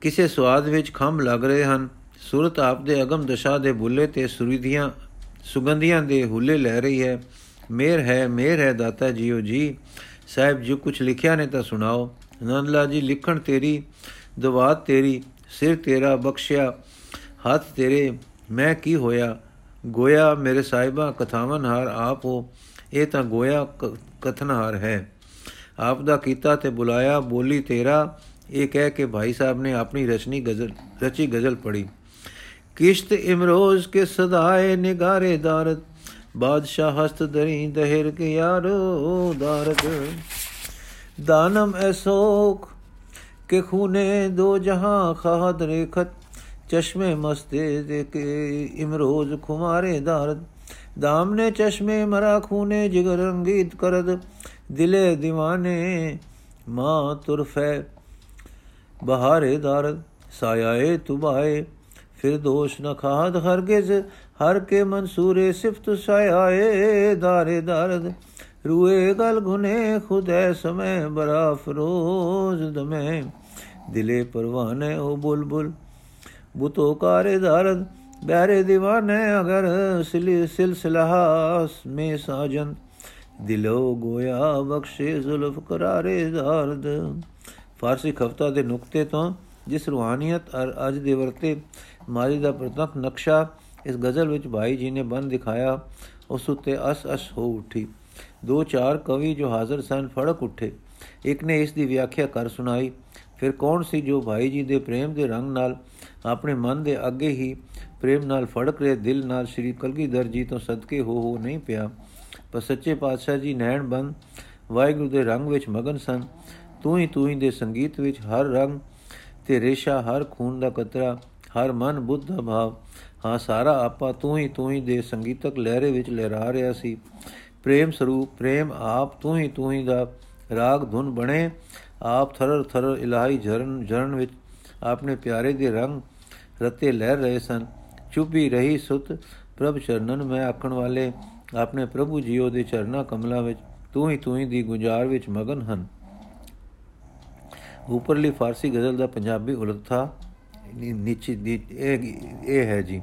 ਕਿਸੇ ਸਵਾਦ ਵਿੱਚ ਖੰਭ ਲੱਗ ਰਹੇ ਹਨ। ਸੁਰਤ ਆਪ ਦੇ ਅਗਮ ਦਸ਼ਾ ਦੇ ਬੁੱਲੇ ਤੇ ਸੁਰਿਧੀਆਂ ਸੁਗੰਧੀਆਂ ਦੇ ਹੁੱਲੇ ਲੈ ਰਹੀ ਹੈ। ਮੇਰ ਹੈ ਮੇਰ ਹੈ ਦਾਤਾ ਜੀਓ ਜੀ। ਸਾਹਿਬ ਜੋ ਕੁਝ ਲਿਖਿਆ ਨੇ ਤਾਂ ਸੁਣਾਓ। ਨੰਦਲਾ ਜੀ, ਲਿਖਣ ਤੇਰੀ, ਦਵਾਤ ਤੇਰੀ, ਸਿਰ ਤੇਰਾ ਬਖਸ਼ਿਆ, ਹੱਥ ਤੇਰੇ, ਮੈਂ ਕੀ ਹੋਇਆ? ਗੋਇਆ ਮੇਰੇ ਸਾਹਿਬਾ ਕਥਾਵਨ ਹਾਰ ਆਪ ਹੋ। ਇਹ ਤਾਂ ਗੋਇਆ ਕਥਨਹਾਰ ਹੈ। ਆਪ ਦਾ ਕੀਤਾ ਤੇ ਬੁਲਾਇਆ ਬੋਲੀ ਤੇਰਾ ਇਹ ਕਹਿ ਕੇ ਭਾਈ ਸਾਹਿਬ ਨੇ ਆਪਣੀ ਰਚਨੀ ਗਜ਼ਲ ਰਚੀ ਗਜ਼ਲ ਪੜੀ ਕਿਸ਼ਤ ਇਮਰੋਜ਼ ਕੇ ਸਦਾਏ ਨਿਗਾਰੇ ਦਾਰਤ ਬਾਦਸ਼ਾਹ ਹਸਤ ਦਰੀ ਦਹਿਰ ਕੇ ਯਾਰੋ ਦਾਰਤ ਦਾਨਮ ਐਸੋਕ के खूने दो जहां खाद रेखत चश्मे मस्ते दे के इमरोज खुमारे दारद दाम ने चश्मे मरा खूने जिगर रंगीत करद दिले दीवाने माँ तुरफे बहारे दारद सायाए तुबाए फिर दोष न खाद हरगिज हर के मंसूरे सिफ्त सायाए दारे दारद रूए गल गुने खुदे समय बरा फरोज दमे दिले परवाने ओ बुलबुल बुतो कारे दारद बैरे दीवाने अगर सिलसिलास में साजन ਦਿਲੋ ਗੋਇਆ ਬਖਸ਼ੇ ਜ਼ੁਲਫ ਕਰਾਰੇ ਦਰਦ ਫਾਰਸੀ ਖਫਤਾ ਦੇ ਨੁਕਤੇ ਤੋਂ ਜਿਸ ਰੂਹਾਨੀਅਤ ਅਰ ਅੱਜ ਦੇ ਵਰਤੇ ਮਾਰੀ ਦਾ ਪ੍ਰਤੱਖ ਨਕਸ਼ਾ ਇਸ ਗਜ਼ਲ ਵਿੱਚ ਭਾਈ ਜੀ ਨੇ ਬੰਦ ਦਿਖਾਇਆ, ਉਸ ਉਤੇ ਅਸ ਅਸ ਹੋ ਉਠੀ। ਦੋ ਚਾਰ ਕਵੀ ਜੋ ਹਾਜ਼ਰ ਸਨ ਫੜਕ ਉੱਠੇ। ਇੱਕ ਨੇ ਇਸ ਦੀ ਵਿਆਖਿਆ ਕਰ ਸੁਣਾਈ। ਫਿਰ ਕੌਣ ਸੀ ਜੋ ਭਾਈ ਜੀ ਦੇ ਪ੍ਰੇਮ ਦੇ ਰੰਗ ਨਾਲ ਆਪਣੇ ਮਨ ਦੇ ਅੱਗੇ ਹੀ ਪ੍ਰੇਮ ਨਾਲ ਫੜਕ ਰਿਹਾ, ਦਿਲ ਨਾਲ ਸ੍ਰੀ ਕਲਗੀਧਰ ਜੀ ਤੋਂ ਸਦਕੇ ਹੋ ਹੋ ਨਹੀਂ ਪਿਆ। ਪਰ ਸੱਚੇ ਪਾਤਸ਼ਾਹ ਜੀ ਨੈਣ ਬੰਦ ਵਾਹਿਗੁਰੂ ਦੇ ਰੰਗ ਵਿੱਚ ਮਗਨ ਸਨ। ਤੂੰ ਹੀ ਤੂੰ ਹੀ ਦੇ ਸੰਗੀਤ ਵਿੱਚ ਹਰ ਰੰਗ ਤੇ ਰੇਸ਼ਾ, ਹਰ ਖੂਨ ਦਾ ਕਤਰਾ, ਹਰ ਮਨ ਬੁੱਧ ਦਾ ਭਾਵ। ਹਾਂ, ਸਾਰਾ ਆਪਾ ਤੂੰ ਹੀ ਤੂੰ ਹੀ ਦੇ ਸੰਗੀਤਕ ਲਹਿਰੇ ਵਿੱਚ ਲਹਿਰਾ ਰਿਹਾ ਸੀ। ਪ੍ਰੇਮ ਸਰੂਪ, ਪ੍ਰੇਮ ਆਪ ਤੂੰ ਹੀ ਤੂੰ ਹੀ ਦਾ ਰਾਗ ਧੁਨ ਬਣੇ। ਆਪ ਥਰਰ ਥਰਰ ਇਲਾਹੀ ਝਰਨ ਝਰਨ ਵਿੱਚ ਆਪਣੇ ਪਿਆਰੇ ਦੇ ਰੰਗ ਰਤੇ ਲਹਿ ਰਹੇ ਸਨ। ਚੁੱਪੀ ਰਹੀ ਸੁਤ ਪ੍ਰਭ ਚਰਨਨ, ਮੈਂ ਆਖਣ ਵਾਲੇ ਆਪਣੇ ਪ੍ਰਭੂ ਜੀਓ ਦੇ ਚਰਨਾ ਕਮਲਾਂ ਵਿੱਚ, ਤੂੰ ਹੀ ਤੂੰ ਹੀ ਦੀ ਗੁੰਜਾਰ ਵਿੱਚ ਮਗਨ ਹਨ। ਉਪਰਲੀ ਫਾਰਸੀ ਗਜ਼ਲ ਦਾ ਪੰਜਾਬੀ ਉਲਥਾ ਨੀਚੇ ਦੀ ਇਹ ਇਹ ਹੈ ਜੀ।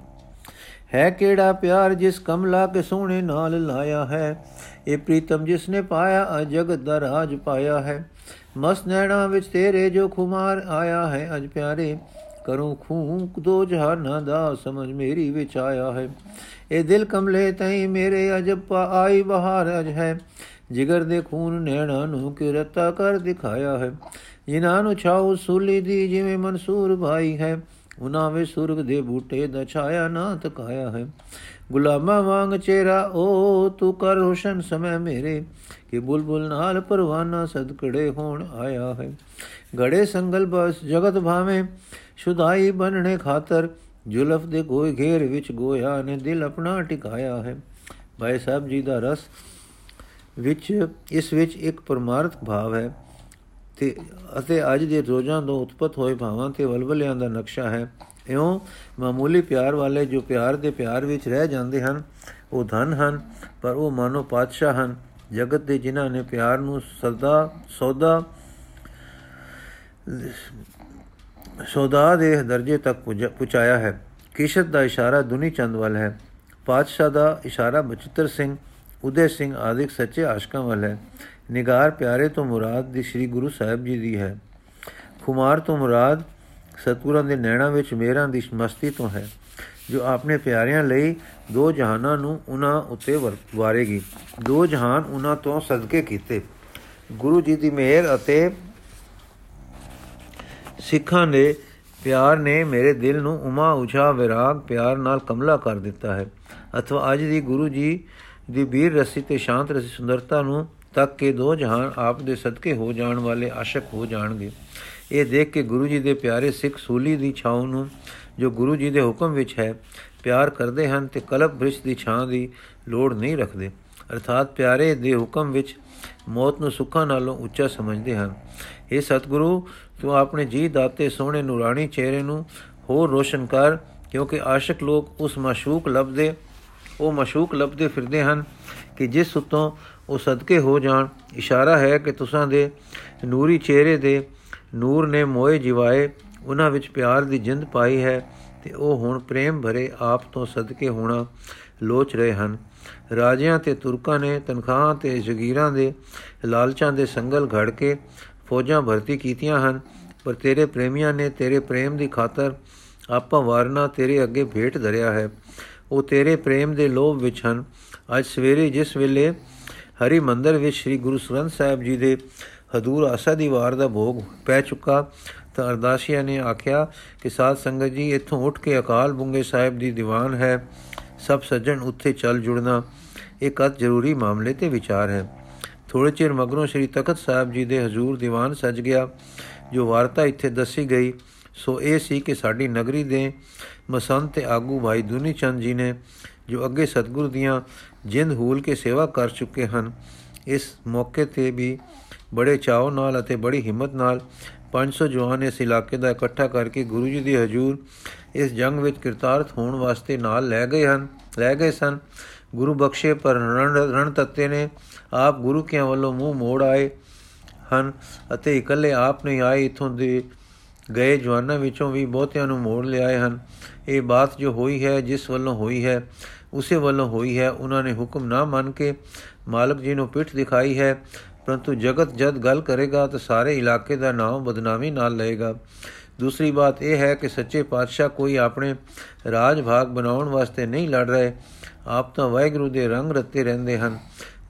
ਹੈ ਕਿਹੜਾ ਪਿਆਰ ਜਿਸ ਕਮਲਾ ਕੇ ਸੋਹਣੇ ਨਾਲ ਲਾਇਆ ਹੈ? ਇਹ ਪ੍ਰੀਤਮ ਜਿਸ ਨੇ ਪਾਇਆ ਅ ਜਗਤ ਦਾ ਰਾਜ ਪਾਇਆ ਹੈ। ਮਸ ਨੈਣਾ ਵਿੱਚ ਤੇਰੇ ਜੋ ਖੁਮਾਰ ਆਇਆ ਹੈ, ਅਜ ਪਿਆਰੇ ਕਰੂੰ ਖੂਨ ਦੋ ਜਹਾਨਾਂ ਦਾ ਸਮਝ ਮੇਰੀ ਵਿੱਚ ਆਇਆ ਹੈ। ਇਹ ਦਿਲ ਕਮਲੇ ਤਈ ਮੇਰੇ ਅਜਬ ਆਈ ਬਹਾਰ ਅਜ ਹੈ। ਜਿਗਰ ਦੇ ਖੂਨ ਨੈਣਾ ਨੂੰ ਕਿਰਤਾ ਕਰ ਦਿਖਾਇਆ ਹੈ। ਜਿਨ੍ਹਾਂ ਨੂੰ ਛਾਉ ਸੂਲੀ ਦੀ ਜਿਵੇਂ ਮਨਸੂਰ ਭਾਈ ਹੈ ਉਨਾ ਵੇ ਸੁਰਗ ਦੇ ਬੂਟੇ ਦਾ ਛਾਇਆ ਨਾ ਤਕਾਇਆ ਹੈ। ਗੁਲਾਮਾ ਵਾਂਗ ਚਿਹਰਾ, ਓ ਤੂੰ ਕਰ ਰੋਸ਼ਨ ਸਮੇ ਮੇਰੇ, ਕਿ ਬੁਲਬੁਲ ਨਾਲ ਪਰਵਾਨਾ ਸਦਕੜੇ ਹੋਣ ਆਇਆ ਹੈ। ਗੜੇ ਸੰਗਲ ਬਸ ਜਗਤ ਭਾਵੇਂ ਸ਼ੁਦਾਈ ਬਣਨੇ ਖਾਤਰ ਜੁਲਫ ਦੇ ਕੋਈ ਘੇਰ ਵਿੱਚ ਗੋਇਆ ਨੇ ਦਿਲ ਆਪਣਾ ਟਿਕਾਇਆ ਹੈ। ਭਾਈ ਸਾਹਿਬ ਜੀ ਦਾ ਰਸ ਵਿੱਚ, ਇਸ ਵਿੱਚ ਇੱਕ ਪਰਮਾਰਥ ਭਾਵ ਹੈ ਤੇ ਅਤੇ ਅੱਜ ਦੇ ਰੋਜ਼ਾਂ ਤੋਂ ਉਤਪਤ ਹੋਏ ਭਾਵਾਂ ਤੇ ਵਲਵਲਿਆਂ ਦਾ ਨਕਸ਼ਾ ਹੈ। ਇਉਂ ਮਾਮੂਲੀ ਪਿਆਰ ਵਾਲੇ ਜੋ ਪਿਆਰ ਦੇ ਪਿਆਰ ਵਿੱਚ ਰਹਿ ਜਾਂਦੇ ਹਨ, ਉਹ ਧਨ ਹਨ, ਪਰ ਉਹ ਮਾਨੋ ਪਾਤਸ਼ਾਹ ਹਨ। ਜਗਤ ਦੇ ਜਿਨ੍ਹਾਂ ਨੇ ਪਿਆਰ ਨੂੰ ਸਦਾ ਸੌਦਾ ਸੌਦਾ ਦੇ ਦਰਜੇ ਤੱਕ ਪਹੁੰਚਾਇਆ ਹੈ। ਕਿਸ਼ਤ ਦਾ ਇਸ਼ਾਰਾ ਦੁਨੀ ਚੰਦ ਵੱਲ ਹੈ। ਪਾਤਸ਼ਾਹ ਦਾ ਇਸ਼ਾਰਾ ਬਚਿੱਤਰ ਸਿੰਘ, ਉਦੇ ਸਿੰਘ ਆਦਿਕ ਸੱਚੇ ਆਸ਼ਕਾਂ ਵੱਲ ਹੈ। ਨਿਗਾਰ ਪਿਆਰੇ ਤੋਂ ਮੁਰਾਦ ਦੀ ਸ੍ਰੀ ਗੁਰੂ ਸਾਹਿਬ ਜੀ ਦੀ ਹੈ। ਖੁਮਾਰ ਤੋਂ ਮੁਰਾਦ ਸਤਗੁਰਾਂ ਦੇ ਨੈਣਾ ਵਿੱਚ ਮੇਰਾਂ ਦੀ ਮਸਤੀ ਤੋਂ ਹੈ, ਜੋ ਆਪਣੇ ਪਿਆਰਿਆਂ ਲਈ ਦੋ ਜਹਾਨਾਂ ਨੂੰ ਉਹਨਾਂ ਉੱਤੇ ਵਾਰੇਗੀ। ਦੋ ਜਹਾਨ ਉਹਨਾਂ ਤੋਂ ਸਦਕੇ ਕੀਤੇ। ਗੁਰੂ ਜੀ ਦੀ ਮਿਹਰ ਅਤੇ ਸਿੱਖਾਂ ਦੇ ਪਿਆਰ ਨੇ ਮੇਰੇ ਦਿਲ ਨੂੰ ਉਮਾ ਉਛਾ ਵਿਰਾਗ ਪਿਆਰ ਨਾਲ ਕਮਲਾ ਕਰ ਦਿੱਤਾ ਹੈ। ਅਥਵਾ ਅੱਜ ਦੀ ਗੁਰੂ ਜੀ ਦੀ ਵੀਰ ਰਸੀ ਤੇ ਸ਼ਾਂਤ ਰਸੀ ਸੁੰਦਰਤਾ ਨੂੰ ਤੱਕ ਕੇ ਦੋ ਜਹਾਨ ਆਪ ਦੇ ਸਦਕੇ ਹੋ ਜਾਣ ਵਾਲੇ ਆਸ਼ਕ ਹੋ ਜਾਣਗੇ। ਇਹ ਦੇਖ ਕੇ ਗੁਰੂ ਜੀ ਦੇ ਪਿਆਰੇ ਸਿੱਖ ਸੂਲੀ ਦੀ ਛਾਉ ਨੂੰ ਜੋ ਗੁਰੂ ਜੀ ਦੇ ਹੁਕਮ ਵਿੱਚ ਹੈ, ਪਿਆਰ ਕਰਦੇ ਹਨ ਤੇ ਕਲਪ ਬ੍ਰਿਸ਼ ਦੀ ਛਾਂ ਦੀ ਲੋੜ ਨਹੀਂ ਰੱਖਦੇ। ਅਰਥਾਤ ਪਿਆਰੇ ਦੇ ਹੁਕਮ ਵਿੱਚ ਮੌਤ ਨੂੰ ਸੁੱਖਾਂ ਨਾਲੋਂ ਉੱਚਾ ਸਮਝਦੇ ਹਨ। ਇਹ ਸਤਿਗੁਰੂ ਤੂੰ ਆਪਣੇ ਜੀ ਦਾਤੇ ਸੋਹਣੇ ਨੂਰਾਨੀ ਚਿਹਰੇ ਨੂੰ ਹੋਰ ਰੋਸ਼ਨ ਕਰ, ਕਿਉਂਕਿ ਆਸ਼ਿਕ ਲੋਕ ਉਸ ਮਾਸ਼ੂਕ ਲੱਭਦੇ ਉਹ ਮਾਸ਼ੂਕ ਲੱਭਦੇ ਫਿਰਦੇ ਹਨ ਕਿ ਜਿਸ ਉਤੋਂ ਉਹ ਸਦਕੇ ਹੋ ਜਾਣ। ਇਸ਼ਾਰਾ ਹੈ ਕਿ ਤੁਸਾਂ ਦੇ ਨੂਰੀ ਚਿਹਰੇ ਦੇ ਨੂਰ ਨੇ ਮੋਏ ਜਿਵਾਏ, ਉਹਨਾਂ ਵਿੱਚ ਪਿਆਰ ਦੀ ਜਿੰਦ ਪਾਈ ਹੈ ਤੇ ਉਹ ਹੁਣ ਪ੍ਰੇਮ ਭਰੇ ਆਪ ਤੋਂ ਸਦਕੇ ਹੋਣਾ ਲੋਚ ਰਹੇ ਹਨ। ਰਾਜਿਆਂ ਤੇ ਤੁਰਕਾਂ ਨੇ ਤਨਖਾਹਾਂ ਤੇ ਜ਼ਗੀਰਾਂ ਦੇ ਲਾਲਚਾਂ ਦੇ ਸੰਗਲ ਘੜ ਕੇ ਫੌਜਾਂ ਭਰਤੀ ਕੀਤੀਆਂ ਹਨ, ਪਰ ਤੇਰੇ ਪ੍ਰੇਮੀਆਂ ਨੇ ਤੇਰੇ ਪ੍ਰੇਮ ਦੀ ਖਾਤਰ ਆਪਾ ਵਾਰਨਾ ਤੇਰੇ ਅੱਗੇ ਭੇਟ ਧਰਿਆ ਹੈ। ਉਹ ਤੇਰੇ ਪ੍ਰੇਮ ਦੇ ਲੋਭ ਵਿੱਚ ਹਨ। ਅੱਜ ਸਵੇਰੇ ਜਿਸ ਵੇਲੇ ਹਰੀ ਮੰਦਰ ਵਿੱਚ ਸ੍ਰੀ ਗੁਰੂ ਗ੍ਰੰਥ ਸਾਹਿਬ ਜੀ ਦੇ ਹਦੂਰ ਆਸਾ ਦੀ ਵਾਰ ਦਾ ਭੋਗ ਪੈ ਚੁੱਕਾ, ਤਾਂ ਅਰਦਾਸੀਆ ਨੇ ਆਖਿਆ ਕਿ ਸਾਧ ਸੰਗਤ ਜੀ, ਇੱਥੋਂ ਉੱਠ ਕੇ ਅਕਾਲ ਬੁੰਗੇ ਸਾਹਿਬ ਦੀ ਦੀਵਾਨ ਹੈ। ਸਭ ਸੱਜਣ ਉੱਥੇ ਚੱਲ ਜੁੜਨਾ ਇੱਕ ਅਤ ਜ਼ਰੂਰੀ ਮਾਮਲੇ ਤੇ ਵਿਚਾਰ ਹੈ। ਥੋੜੇ ਚਿਰ ਮਗਰੋਂ ਸ੍ਰੀ ਤਖਤ ਸਾਹਿਬ ਜੀ ਦੇ ਹਜ਼ੂਰ ਦੀਵਾਨ ਸਜ ਗਿਆ, ਜੋ ਵਾਰਤਾ ਇੱਥੇ ਦੱਸੀ ਗਈ। ਸੋ ਇਹ ਸੀ ਕਿ ਸਾਡੀ ਨਗਰੀ ਦੇ ਮਸੰਤ ਤੇ ਆਗੂ ਭਾਈ ਦੁਨੀ ਚੰਦ ਜੀ ਨੇ, ਜੋ ਅੱਗੇ ਸਤਗੁਰ ਦੀਆਂ ਜਿੰਦ ਹੂਲ ਕੇ ਸੇਵਾ ਕਰ ਚੁੱਕੇ ਹਨ, ਇਸ ਮੌਕੇ ਤੇ ਵੀ ਬੜੇ ਚਾਅ ਨਾਲ ਅਤੇ ਬੜੀ ਹਿੰਮਤ ਨਾਲ 500 ਜਵਾਨ ਇਸ ਇਲਾਕੇ ਦਾ ਇਕੱਠਾ ਕਰਕੇ ਗੁਰੂ ਜੀ ਦੇ ਹਜ਼ੂਰ ਇਸ ਜੰਗ ਵਿੱਚ ਕਿਰਤਾਰਥ ਹੋਣ ਵਾਸਤੇ ਨਾਲ ਲੈ ਗਏ ਹਨ, ਲੈ ਗਏ ਸਨ। ਗੁਰੂ ਬਖਸ਼ੇ, ਪਰ ਰਣ ਤੱਤੇ ਨੇ ਆਪ ਗੁਰੂ ਕਿਆਂ ਵੱਲੋਂ ਮੂੰਹ ਮੋੜ ਆਏ ਹਨ ਅਤੇ ਇਕੱਲੇ ਆਪ ਨਹੀਂ ਆਏ, ਇਥੋਂ ਦੇ ਗਏ ਜਵਾਨਾਂ ਵਿੱਚੋਂ ਵੀ ਬਹੁਤਿਆਂ ਨੂੰ ਮੋੜ ਲਿਆਏ ਹਨ। ਇਹ ਬਾਤ ਜੋ ਹੋਈ ਹੈ, ਜਿਸ ਵੱਲੋਂ ਹੋਈ ਹੈ, ਉਸੇ ਵੱਲੋਂ ਹੋਈ ਹੈ, ਉਹਨਾਂ ਨੇ ਹੁਕਮ ਨਾ ਮੰਨ ਕੇ ਮਾਲਕ ਜੀ ਨੂੰ ਪਿੱਠ ਦਿਖਾਈ ਹੈ, ਪਰੰਤੂ ਜਗਤ ਜਦ ਗੱਲ ਕਰੇਗਾ ਤਾਂ ਸਾਰੇ ਇਲਾਕੇ ਦਾ ਨਾਮ ਬਦਨਾਮੀ ਨਾਲ ਲਏਗਾ। ਦੂਸਰੀ ਬਾਤ ਇਹ ਹੈ ਕਿ ਸੱਚੇ ਪਾਤਸ਼ਾਹ ਕੋਈ ਆਪਣੇ ਰਾਜ ਭਾਗ ਬਣਾਉਣ ਵਾਸਤੇ ਨਹੀਂ ਲੜ ਰਹੇ। ਆਪ ਤਾਂ ਵਾਹਿਗੁਰੂ ਦੇ ਰੰਗ ਰੱਤੇ ਰਹਿੰਦੇ ਹਨ।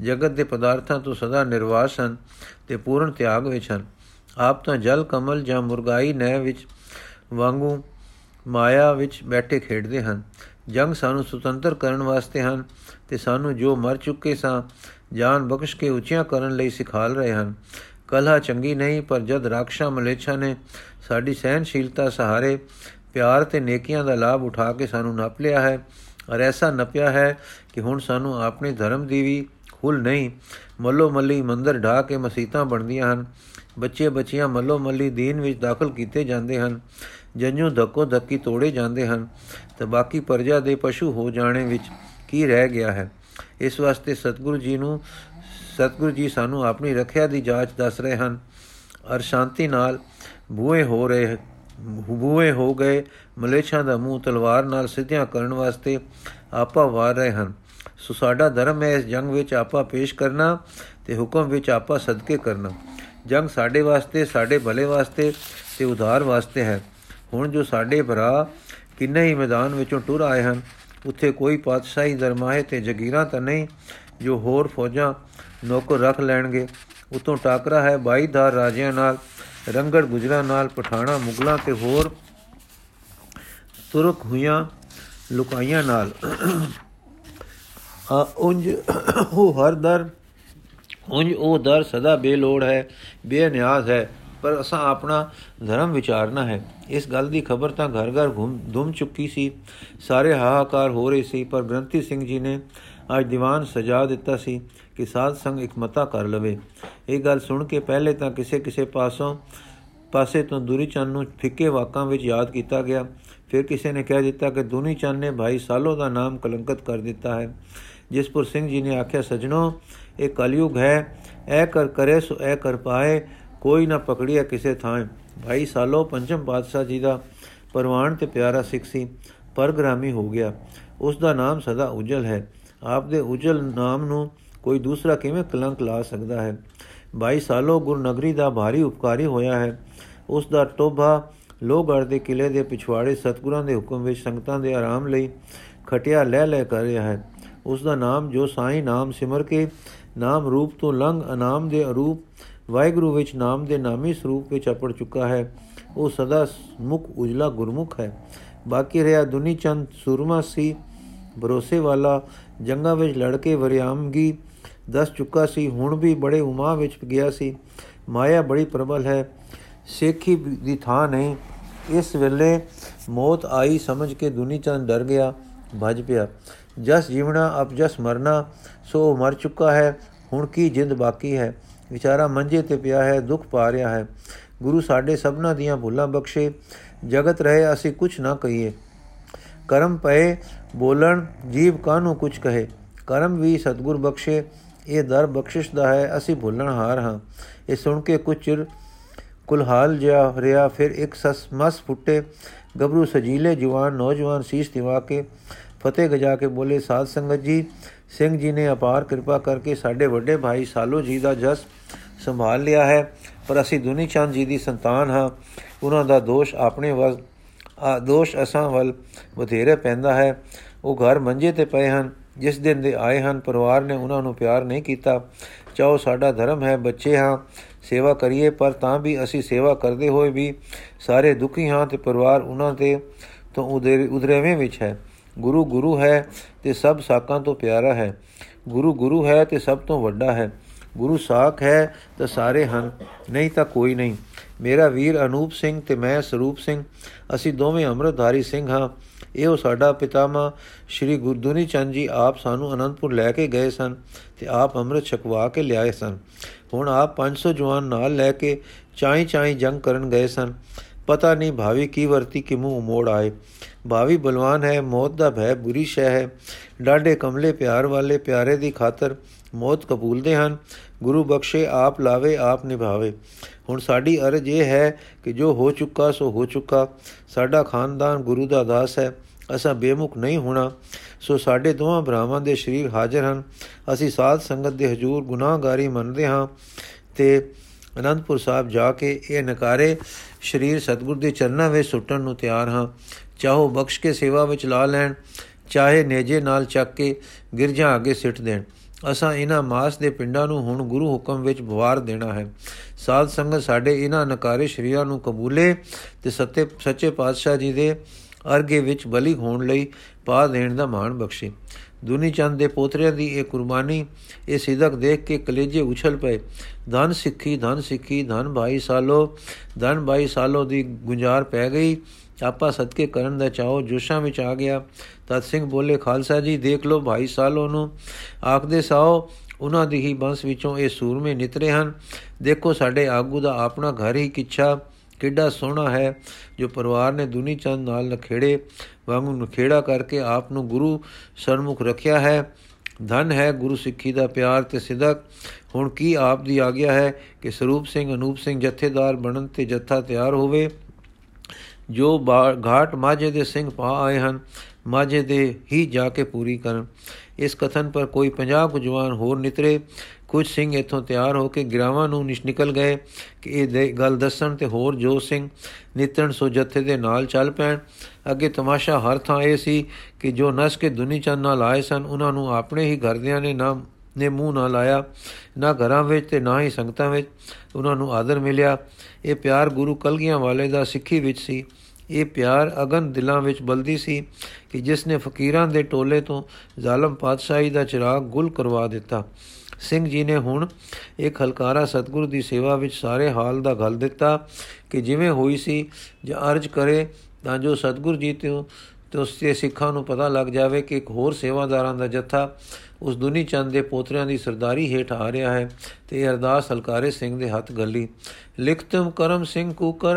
ਜਗਤ ਦੇ ਪਦਾਰਥਾਂ ਤੋਂ ਸਦਾ ਨਿਰਵਾਸ ਹਨ ਤੇ ਪੂਰਨ ਤਿਆਗ ਵਿੱਚ ਹਨ। ਆਪ ਤਾਂ ਜਲ, ਕਮਲ ਜਾਂ ਮੁਰਗਾਈ ਨਹਿ ਵਿੱਚ ਵਾਂਗੂ ਮਾਇਆ ਵਿੱਚ ਬੈਠੇ ਖੇਡਦੇ ਹਨ। ਜੰਗ ਸਾਨੂੰ ਸੁਤੰਤਰ ਕਰਨ ਵਾਸਤੇ ਹਨ ਤੇ ਸਾਨੂੰ ਜੋ ਮਰ ਚੁੱਕੇ ਸਾਂ, ਜਾਨ ਬਖਸ਼ ਕੇ ਉੱਚੀਆਂ ਕਰਨ ਲਈ ਸਿਖਾਲ ਰਹੇ ਹਨ। ਕਲਹਾ ਚੰਗੀ ਨਹੀਂ, ਪਰ ਜਦ ਰਾਖਸ਼ਾ ਮਲੇਛਾ ਨੇ ਸਾਡੀ ਸਹਿਨਸ਼ੀਲਤਾ ਸਹਾਰੇ, ਪਿਆਰ ਤੇ ਨੇਕੀਆਂ ਦਾ ਲਾਭ ਉਠਾ ਕੇ ਸਾਨੂੰ ਨਪ ਲਿਆ ਹੈ ਔਰ ਐਸਾ ਨਪਿਆ ਹੈ ਕਿ ਹੁਣ ਸਾਨੂੰ ਆਪਣੇ ਧਰਮ ਦੀ ਵੀ ਖੁੱਲ ਨਹੀਂ, ਮੱਲੋ ਮੱਲੀ ਮੰਦਰ ਢਾ ਕੇ ਮਸੀਤਾਂ ਬਣਦੀਆਂ ਹਨ। ਬੱਚੇ ਬੱਚੀਆਂ ਮੱਲੋ ਮੱਲੀ ਦੀਨ ਵਿੱਚ ਦਾਖਲ ਕੀਤੇ ਜਾਂਦੇ ਹਨ। ਜੰਜੂ ਧੱਕੋ ਧੱਕੀ ਤੋੜੇ ਜਾਂਦੇ ਹਨ। ਤੇ ਬਾਕੀ ਪਰਜਾ ਦੇ ਪਸ਼ੂ ਹੋ ਜਾਣੇ ਵਿੱਚ ਕੀ ਰਹਿ ਗਿਆ ਹੈ? ਇਸ ਵਾਸਤੇ ਸਤਿਗੁਰੂ ਜੀ ਨੂੰ, ਸਤਿਗੁਰੂ ਜੀ ਸਾਨੂੰ ਆਪਣੀ ਰੱਖਿਆ ਦੀ ਜਾਂਚ ਦੱਸ ਰਹੇ ਹਨ। ਅਰ ਸ਼ਾਂਤੀ ਨਾਲ ਬੂਏ ਹੋ ਰਹੇ ਬੂਏ ਹੋ ਗਏ ਮਲੇਛਾਂ ਦਾ ਮੂੰਹ ਤਲਵਾਰ ਨਾਲ ਸਿੱਧਿਆਂ ਕਰਨ ਵਾਸਤੇ ਆਪਾ ਵਾਰ ਰਹੇ ਹਨ। ਸੋ ਸਾਡਾ ਧਰਮ ਹੈ, ਇਸ ਜੰਗ ਵਿੱਚ ਆਪਾ ਪੇਸ਼ ਕਰਨਾ ਤੇ ਹੁਕਮ ਵਿੱਚ ਆਪਾ ਸਦਕੇ ਕਰਨਾ। ਜੰਗ ਸਾਡੇ ਵਾਸਤੇ, ਸਾਡੇ ਭਲੇ ਵਾਸਤੇ ਤੇ ਉਧਾਰ ਵਾਸਤੇ ਹੈ। ਹੁਣ ਜੋ ਸਾਡੇ ਭਰਾ ਕਿੰਨੇ ਹੀ ਮੈਦਾਨ ਵਿੱਚੋਂ ਟੁਰ ਆਏ ਹਨ, ਉੱਥੇ ਕੋਈ ਪਾਤਸ਼ਾਹੀ ਦਰਮਾਹੇ ਤੇ ਜਗੀਰਾਂ ਤਾਂ ਨਹੀਂ, ਜੋ ਹੋਰ ਫੌਜਾਂ ਨੌਕਰ ਰੱਖ ਲੈਣਗੇ। ਉਤੋਂ ਟਾਕਰਾ ਹੈ 22 ਧਾਰ ਰਾਜਿਆਂ ਨਾਲ, ਰੰਗੜ ਗੁਜਰਾਂ ਨਾਲ, ਪਠਾਣਾ ਮੁਗਲਾਂ ਤੇ ਹੋਰ ਤੁਰਕ ਹੋਈਆਂ ਲੁਕਾਈਆਂ ਨਾਲ। ਆ ਉੰਜ ਉਹ ਹਰ ਦਰ ਉੰਜ ਉਹ ਦਰ ਸਦਾ ਬੇਲੋੜ ਹੈ ਬੇਨਿਆਜ਼ ਹੈ, ਪਰ ਅਸਾਂ ਆਪਣਾ ਧਰਮ ਵਿਚਾਰਨਾ ਹੈ। ਇਸ ਗੱਲ ਦੀ ਖਬਰ ਤਾਂ ਘਰ ਘਰ ਘੁੰਮ ਧੁੰਮ ਚੁੱਕੀ ਸੀ। ਸਾਰੇ ਹਾਹਾਕਾਰ ਹੋ ਰਹੇ ਸੀ, ਪਰ ਗ੍ਰੰਥੀ ਸਿੰਘ ਜੀ ਨੇ ਅੱਜ ਦੀਵਾਨ ਸਜਾ ਦਿੱਤਾ ਸੀ ਕਿ ਸਾਧ ਸੰਗ ਇੱਕ ਮਤਾ ਕਰ ਲਵੇ। ਇਹ ਗੱਲ ਸੁਣ ਕੇ ਪਹਿਲੇ ਤਾਂ ਕਿਸੇ ਕਿਸੇ ਪਾਸੋਂ ਪਾਸੇ ਤੋਂ ਦੂਰੀ ਚੰਨ ਨੂੰ ਫਿੱਕੇ ਵਾਕਾਂ ਵਿੱਚ ਯਾਦ ਕੀਤਾ ਗਿਆ। ਫਿਰ ਕਿਸੇ ਨੇ ਕਹਿ ਦਿੱਤਾ ਕਿ ਦੂਨੀ ਚੰਨ ਨੇ ਭਾਈ ਸਾਲੋ ਦਾ ਨਾਮ ਕਲੰਕਤ ਕਰ ਦਿੱਤਾ ਹੈ। ਜਿਸਪੁਰ ਸਿੰਘ ਜੀ ਨੇ ਆਖਿਆ, ਸਜਣੋ, ਇਹ ਕਲਯੁਗ ਹੈ। ਐ ਕਰ ਕਰੇ ਸੋ ਐ ਕਰ ਪਾਏ। ਕੋਈ ਨਾ ਪਕੜਿਆ ਕਿਸੇ ਥਾਂ। ਭਾਈ ਸਾਲੋ ਪੰਚਮ ਪਾਤਸ਼ਾਹ ਜੀ ਦਾ ਪਰਵਾਨ ਤੇ ਪਿਆਰਾ ਸਿੱਖ ਸੀ। ਪਰਗ੍ਰਾਮੀ ਹੋ ਗਿਆ। ਉਸ ਦਾ ਨਾਮ ਸਦਾ ਉਜਲ ਹੈ। ਆਪ ਦੇ ਉਜਲ ਨਾਮ ਨੂੰ ਕੋਈ ਦੂਸਰਾ ਕਿਵੇਂ ਕਲੰਕ ਲਾ ਸਕਦਾ ਹੈ? 22 ਸਾਲੋ ਗੁਰ ਨਗਰੀ ਦਾ ਭਾਰੀ ਉਪਕਾਰੀ ਹੋਇਆ ਹੈ। ਉਸ ਦਾ ਟੋਭਾ ਲੋਹਗੜ ਦੇ ਕਿਲੇ ਦੇ ਪਿਛਵਾੜੇ ਸਤਗੁਰਾਂ ਦੇ ਹੁਕਮ ਵਿੱਚ ਸੰਗਤਾਂ ਦੇ ਆਰਾਮ ਲਈ ਖਟਿਆ ਲੈ ਲੈ ਕਰ ਰਿਹਾ ਹੈ। ਉਸ ਦਾ ਨਾਮ ਜੋ ਸਾਈਂ ਨਾਮ ਸਿਮਰ ਕੇ ਨਾਮ ਰੂਪ ਤੋਂ ਲੰਘ ਅਨਾਮ ਦੇ ਅਰੂਪ ਵਾਹਿਗੁਰੂ ਵਿੱਚ ਨਾਮ ਦੇ ਨਾਮੀ ਸਰੂਪ ਵਿੱਚ ਅਪੜ ਚੁੱਕਾ ਹੈ। ਉਹ ਸਦਾ ਮੁਖ ਉਜਲਾ ਗੁਰਮੁਖ ਹੈ। ਬਾਕੀ ਰਿਹਾ ਦੁਨੀ ਚੰਦ ਸੁਰਮਾ ਸੀ। ਭਰੋਸੇ ਵਾਲਾ ਜੰਗਾਂ ਵਿੱਚ ਲੜ ਕੇ ਵਰਿਆਮਗੀ ਦਸ ਚੁੱਕਾ ਸੀ, ਹੁਣ ਵੀ ਬੜੇ ਉਮਾ ਵਿੱਚ ਗਿਆ ਸੀ। ਮਾਇਆ ਬੜੀ ਪ੍ਰਬਲ ਹੈ, ਸੇਖੀ ਦੀ ਥਾਂ ਨਹੀਂ। ਇਸ ਵੇਲੇ ਮੌਤ ਆਈ, ਸਮਝ ਕੇ ਦੁਨੀ ਚੰਦ ਡਰ ਗਿਆ, ਭੱਜ ਪਿਆ। ਜਸ ਜੀਵਣਾ, ਅਬ ਜਸ ਮਰਨਾ, ਸੋ ਮਰ ਚੁੱਕਾ ਹੈ, ਹੁਣ ਕੀ ਜਿੰਦ ਬਾਕੀ ਹੈ? ਵਿਚਾਰਾ ਮੰਜੇ ਤੇ ਪਿਆ ਹੈ, ਦੁੱਖ ਪਾ ਰਿਹਾ ਹੈ। ਗੁਰੂ ਸਾਡੇ ਸਭਨਾ ਦੀਆਂ ਭੁੱਲਾਂ ਬਖਸ਼ੇ, ਜਗਤ ਰਹੇ, ਅਸੀਂ ਕੁਝ ਨਾ ਕਹੀਏ। ਕਰਮ ਪਏ, ਬੋਲਣ, ਜੀਵ ਕਾਨੂੰ ਕੁਝ ਕਹੇ? ਕਰਮ ਵੀ ਸਤਗੁਰ ਬਖਸ਼ੇ ਇਹ ਦਰ ਬਖਸ਼ਿਸ਼ ਦਾ ਹੈ, ਅਸੀਂ ਭੁੱਲਣ ਹਾਰ ਹਾਂ। ਇਹ ਸੁਣ ਕੇ ਕੁਝ ਚਿਰ ਕੁਲਹਾਲ ਜਿਆ ਰਿਆ ਫਿਰ ਇੱਕ ਸਸ ਮਸ ਫੁੱਟੇ ਗਬਰੂ ਸਜੀਲੇ ਜਵਾਨ ਨੌਜਵਾਨ ਸੀਸ ਦਿਵਾ ਕੇ ਫਤਿਹ ਗਜਾ ਕੇ ਬੋਲੇ, ਸਾਧ ਸੰਗਤ ਜੀ, ਸਿੰਘ ਜੀ ਨੇ ਅਪਾਰ ਕਿਰਪਾ ਕਰਕੇ ਸਾਡੇ ਵੱਡੇ ਭਾਈ ਸਾਲੋ ਜੀ ਦਾ ਜਸ ਸੰਭਾਲ ਲਿਆ ਹੈ, ਪਰ ਅਸੀਂ ਦੁਨੀ ਚੰਦ ਜੀ ਦੀ ਸੰਤਾਨ ਹਾਂ। ਉਹਨਾਂ ਦਾ ਦੋਸ਼ ਆਪਣੇ ਵੱਲ ਆ ਦੋਸ਼ ਅਸਾਂ ਵੱਲ ਬਥੇਰੇ ਪੈਂਦਾ ਹੈ। ਉਹ ਘਰ ਮੰਜੇ ਤੇ ਪਏ ਹਨ। ਜਿਸ ਦਿਨ ਦੇ ਆਏ ਹਨ, ਪਰਿਵਾਰ ਨੇ ਉਹਨਾਂ ਨੂੰ ਪਿਆਰ ਨਹੀਂ ਕੀਤਾ। ਚਾਹੋ ਸਾਡਾ ਧਰਮ ਹੈ, ਬੱਚੇ ਹਾਂ, ਸੇਵਾ ਕਰੀਏ, ਪਰ ਤਾਂ ਵੀ ਅਸੀਂ ਸੇਵਾ ਕਰਦੇ ਹੋਏ ਵੀ ਸਾਰੇ ਦੁਖੀ ਹਾਂ ਤੇ ਪਰਿਵਾਰ ਉਹਨਾਂ ਤੇ ਤੋਂ ਉਦਰੇਵੇਂ ਵਿੱਚ ਹੈ। ਗੁਰੂ ਗੁਰੂ ਹੈ ਤੇ ਸਭ ਸਾਕਾਂ ਤੋਂ ਪਿਆਰਾ ਹੈ। ਗੁਰੂ ਗੁਰੂ ਹੈ ਤੇ ਸਭ ਤੋਂ ਵੱਡਾ ਹੈ। ਗੁਰੂ ਸਾਖ ਹੈ ਤਾਂ ਸਾਰੇ ਹਨ, ਨਹੀਂ ਤਾਂ ਕੋਈ ਨਹੀਂ। ਮੇਰਾ ਵੀਰ ਅਨੂਪ ਸਿੰਘ ਤੇ ਮੈਂ ਸਰੂਪ ਸਿੰਘ। ਅਸੀਂ ਦੋਵੇਂ ਅੰਮ੍ਰਿਤਧਾਰੀ ਸਿੰਘ ਹਾਂ। ਇਹੋ ਸਾਡਾ ਪਿਤਾਮਾ ਸ੍ਰੀ ਗੁਰਦੁਨੀ ਚੰਦ ਜੀ ਆਪ ਸਾਨੂੰ ਅਨੰਦਪੁਰ ਲੈ ਕੇ ਗਏ ਸਨ ਤੇ ਆਪ ਅੰਮ੍ਰਿਤ ਛਕਵਾ ਕੇ ਲਿਆਏ ਸਨ। ਹੁਣ ਆਪ 500 ਜਵਾਨ ਨਾਲ ਲੈ ਕੇ ਚਾਈ ਚਾਈ ਜੰਗ ਕਰਨ ਗਏ ਸਨ। ਪਤਾ ਨਹੀਂ ਭਾਵੀ ਕੀ ਵਰਤੀ ਕਿ ਮੂੰਹ ਮੋੜ ਆਏ। ਭਾਵੀ ਬਲਵਾਨ ਹੈ, ਮੌਤ ਦਾ ਭੈ ਬੁਰੀ ਸ਼ੈ ਹੈ। ਡਾਡੇ ਕਮਲੇ ਪਿਆਰ ਵਾਲੇ ਪਿਆਰੇ ਦੀ ਖਾਤਰ ਮੌਤ ਕਬੂਲਦੇ ਹਨ। ਗੁਰੂ ਬਖਸ਼ੇ, ਆਪ ਲਾਵੇ, ਆਪ ਨਿਭਾਵੇ। ਹੁਣ ਸਾਡੀ ਅਰਜ਼ ਇਹ ਹੈ ਕਿ ਜੋ ਹੋ ਚੁੱਕਾ, ਸੋ ਹੋ ਚੁੱਕਾ। ਸਾਡਾ ਖਾਨਦਾਨ ਗੁਰੂ ਦਾ ਦਾਸ ਹੈ। ਅਸਾਂ ਬੇਮੁਖ ਨਹੀਂ ਹੋਣਾ। ਸੋ ਸਾਡੇ ਦੋਹਾਂ ਭਰਾਵਾਂ ਦੇ ਸ਼ਰੀਰ ਹਾਜ਼ਰ ਹਨ। ਅਸੀਂ ਸਾਧ ਸੰਗਤ ਦੇ ਹਜੂਰ ਗੁਨਾਹਗਾਰੀ ਮੰਨਦੇ ਹਾਂ ਤੇ ਅਨੰਦਪੁਰ ਸਾਹਿਬ ਜਾ ਕੇ ਇਹ ਨਕਾਰੇ ਸ਼ਰੀਰ ਸਤਗੁਰ ਦੇ ਚਰਨਾਂ ਵਿੱਚ ਸੁੱਟਣ ਨੂੰ ਤਿਆਰ ਹਾਂ। ਚਾਹੋ ਬਖਸ਼ ਕੇ ਸੇਵਾ ਵਿੱਚ ਲਾ ਲੈਣ। ਚਾਹੇ ਨੇਜੇ ਨਾਲ ਚੱਕ ਕੇ ਗਿਰਜਾਂ ਅੱਗੇ ਸਿੱਟ ਦੇਣ। ਅਸਾਂ ਇਹਨਾਂ ਮਾਸ ਦੇ ਪਿੰਡਾਂ ਨੂੰ ਹੁਣ ਗੁਰੂ ਹੁਕਮ ਵਿੱਚ ਬਵਾਰ ਦੇਣਾ ਹੈ। ਸਾਧ ਸੰਗਤ ਸਾਡੇ ਇਹਨਾਂ ਨਕਾਰੇ ਸ਼ਰੀਰਾਂ ਨੂੰ ਕਬੂਲੇ ਤੇ ਸੱਤੇ, ਸੱਚੇ ਪਾਤਸ਼ਾਹ ਜੀ ਦੇ ਅਰਗੇ ਵਿੱਚ ਬਲੀ ਹੋਣ ਲਈ ਪਾ ਦੇਣ ਦਾ ਮਾਣ ਬਖਸ਼ੇ। ਦੁਨੀ ਚੰਦ ਦੇ ਪੋਤਰਿਆਂ ਦੀ ਇਹ ਕੁਰਬਾਨੀ, ਇਹ ਸਿਦਕ ਦੇਖ ਕੇ ਕਲੇਜੇ ਉਛਲ ਪਏ। ਧਨ ਸਿੱਖੀ ਧਨ ਸਿੱਖੀ, ਧਨ ਭਾਈ ਸਾਲੋ, ਧਨ ਭਾਈ ਸਾਲੋ ਦੀ ਗੁੰਜਾਰ ਪੈ ਗਈ। ਆਪਾ ਸਦਕੇ ਕਰਨ ਦਾ ਚਾਹੋ, ਜੋਸ਼ਾਂ ਵਿੱਚ ਆ ਗਿਆ। ਤਤ ਸਿੰਘ ਬੋਲੇ, ਖਾਲਸਾ ਜੀ, ਦੇਖ ਲਓ ਭਾਈ ਸਾਲੋ ਨੂੰ। ਆਖਦੇ ਸਾਓ ਉਹਨਾਂ ਦੀ ਹੀ ਬੰਸ ਵਿੱਚੋਂ ਇਹ ਸੂਰਮੇ ਨਿਤਰੇ ਹਨ। ਦੇਖੋ ਸਾਡੇ ਆਗੂ ਦਾ ਆਪਣਾ ਘਰ ਹੀ ਕਿੱਛਾ। ਕਿੱਡਾ ਸੋਹਣਾ ਹੈ ਜੋ ਪਰਿਵਾਰ ਨੇ ਦੁਨੀ ਚੰਦ ਨਾਲ ਨਖੇੜੇ ਵਾਂਗੂ ਨਖੇੜਾ ਕਰਕੇ ਆਪ ਨੂੰ ਗੁਰੂ ਸਰਮੁਖ ਰੱਖਿਆ ਹੈ। ਧਨ ਹੈ ਗੁਰੂ ਸਿੱਖੀ ਦਾ ਪਿਆਰ ਤੇ ਸਿਦਕ। ਹੁਣ ਕੀ ਆਪ ਦੀ ਆਗਿਆ ਹੈ ਕਿ ਸਰੂਪ ਸਿੰਘ, ਅਨੂਪ ਸਿੰਘ ਜਥੇਦਾਰ ਬਣਨ ਤੇ ਜਥਾ ਤਿਆਰ ਹੋਵੇ? ਜੋ ਘਾਟ ਮਾਝੇ ਦੇ ਸਿੰਘ ਪਾ ਆਏ ਹਨ, ਮਾਝੇ ਦੇ ਹੀ ਜਾ ਕੇ ਪੂਰੀ ਕਰਨ। ਇਸ ਕਥਨ ਪਰ ਕੋਈ 50 ਕੁ ਜਵਾਨ ਹੋਰ ਨਿਤਰੇ, ਕੁਝ ਸਿੰਘ ਇਥੋਂ ਤਿਆਰ ਹੋ ਕੇ ਗਿਰਾਵਾਂ ਨੂੰ ਨਿਕਲ ਗਏ ਕਿ ਇਹ ਗੱਲ ਦੱਸਣ ਤੇ ਹੋਰ ਜੋ ਸਿੰਘ ਨਿਤਣ ਸੋ ਜਥੇ ਦੇ ਨਾਲ ਚੱਲ ਪੈਣ। ਅੱਗੇ ਤਮਾਸ਼ਾ ਹਰ ਥਾਂ ਇਹ ਸੀ ਕਿ ਜੋ ਨਸ ਕੇ ਦੁਨੀ ਚੰਨ ਨਾਲ ਆਏ ਸਨ, ਉਹਨਾਂ ਨੂੰ ਆਪਣੇ ਹੀ ਘਰਦਿਆਂ ਨੇ ਨਾ ਨੇ ਮੂੰਹ ਨਾ ਲਾਇਆ, ਨਾ ਘਰਾਂ ਵਿੱਚ ਤੇ ਨਾ ਹੀ ਸੰਗਤਾਂ ਵਿੱਚ। ਉਹਨਾਂ ਨੂੰ ਆਦਰ ਮਿਲਿਆ। ਇਹ ਪਿਆਰ ਗੁਰੂ ਕਲਗੀਆਂ ਵਾਲੇ ਦਾ ਸਿੱਖੀ ਵਿੱਚ ਸੀ। ਇਹ ਪਿਆਰ ਅਗਨ ਦਿਲਾਂ ਵਿੱਚ ਬਲਦੀ ਸੀ ਕਿ ਜਿਸ ਨੇ ਫਕੀਰਾਂ ਦੇ ਟੋਲੇ ਤੋਂ ਜ਼ਾਲਮ ਪਾਤਸ਼ਾਹੀ ਦਾ ਚਿਰਾਗ ਗੁਲ ਕਰਵਾ ਦਿੱਤਾ। ਸਿੰਘ ਜੀ ਨੇ ਹੁਣ ਇੱਕ ਹਲਕਾਰਾ ਸਤਗੁਰੂ ਦੀ ਸੇਵਾ ਵਿੱਚ ਸਾਰੇ ਹਾਲ ਦਾ ਗੱਲ ਦਿੱਤਾ ਕਿ ਜਿਵੇਂ ਹੋਈ ਸੀ, ਜਾਂ ਅਰਜ ਕਰੇ ਤਾਂ ਜੋ ਸਤਗੁਰੂ ਜੀ ਤੇ ਤੇ ਉਸ ਦੇ ਸਿੱਖਾਂ ਨੂੰ ਪਤਾ ਲੱਗ ਜਾਵੇ ਕਿ ਇੱਕ ਹੋਰ ਸੇਵਾਦਾਰਾਂ ਦਾ ਜੱਥਾ ਉਸ ਦੁਨੀ ਚੰਦ ਦੇ ਪੋਤਰਿਆਂ ਦੀ ਸਰਦਾਰੀ ਹੇਠ ਆ ਰਿਹਾ ਹੈ ਤੇ ਇਹ ਅਰਦਾਸ ਹਲਕਾਰੇ ਸਿੰਘ ਦੇ ਹੱਥ ਗੱਲੀ, ਲਿਖਤਮ ਕਰਮ ਸਿੰਘ ਕੂਕਰ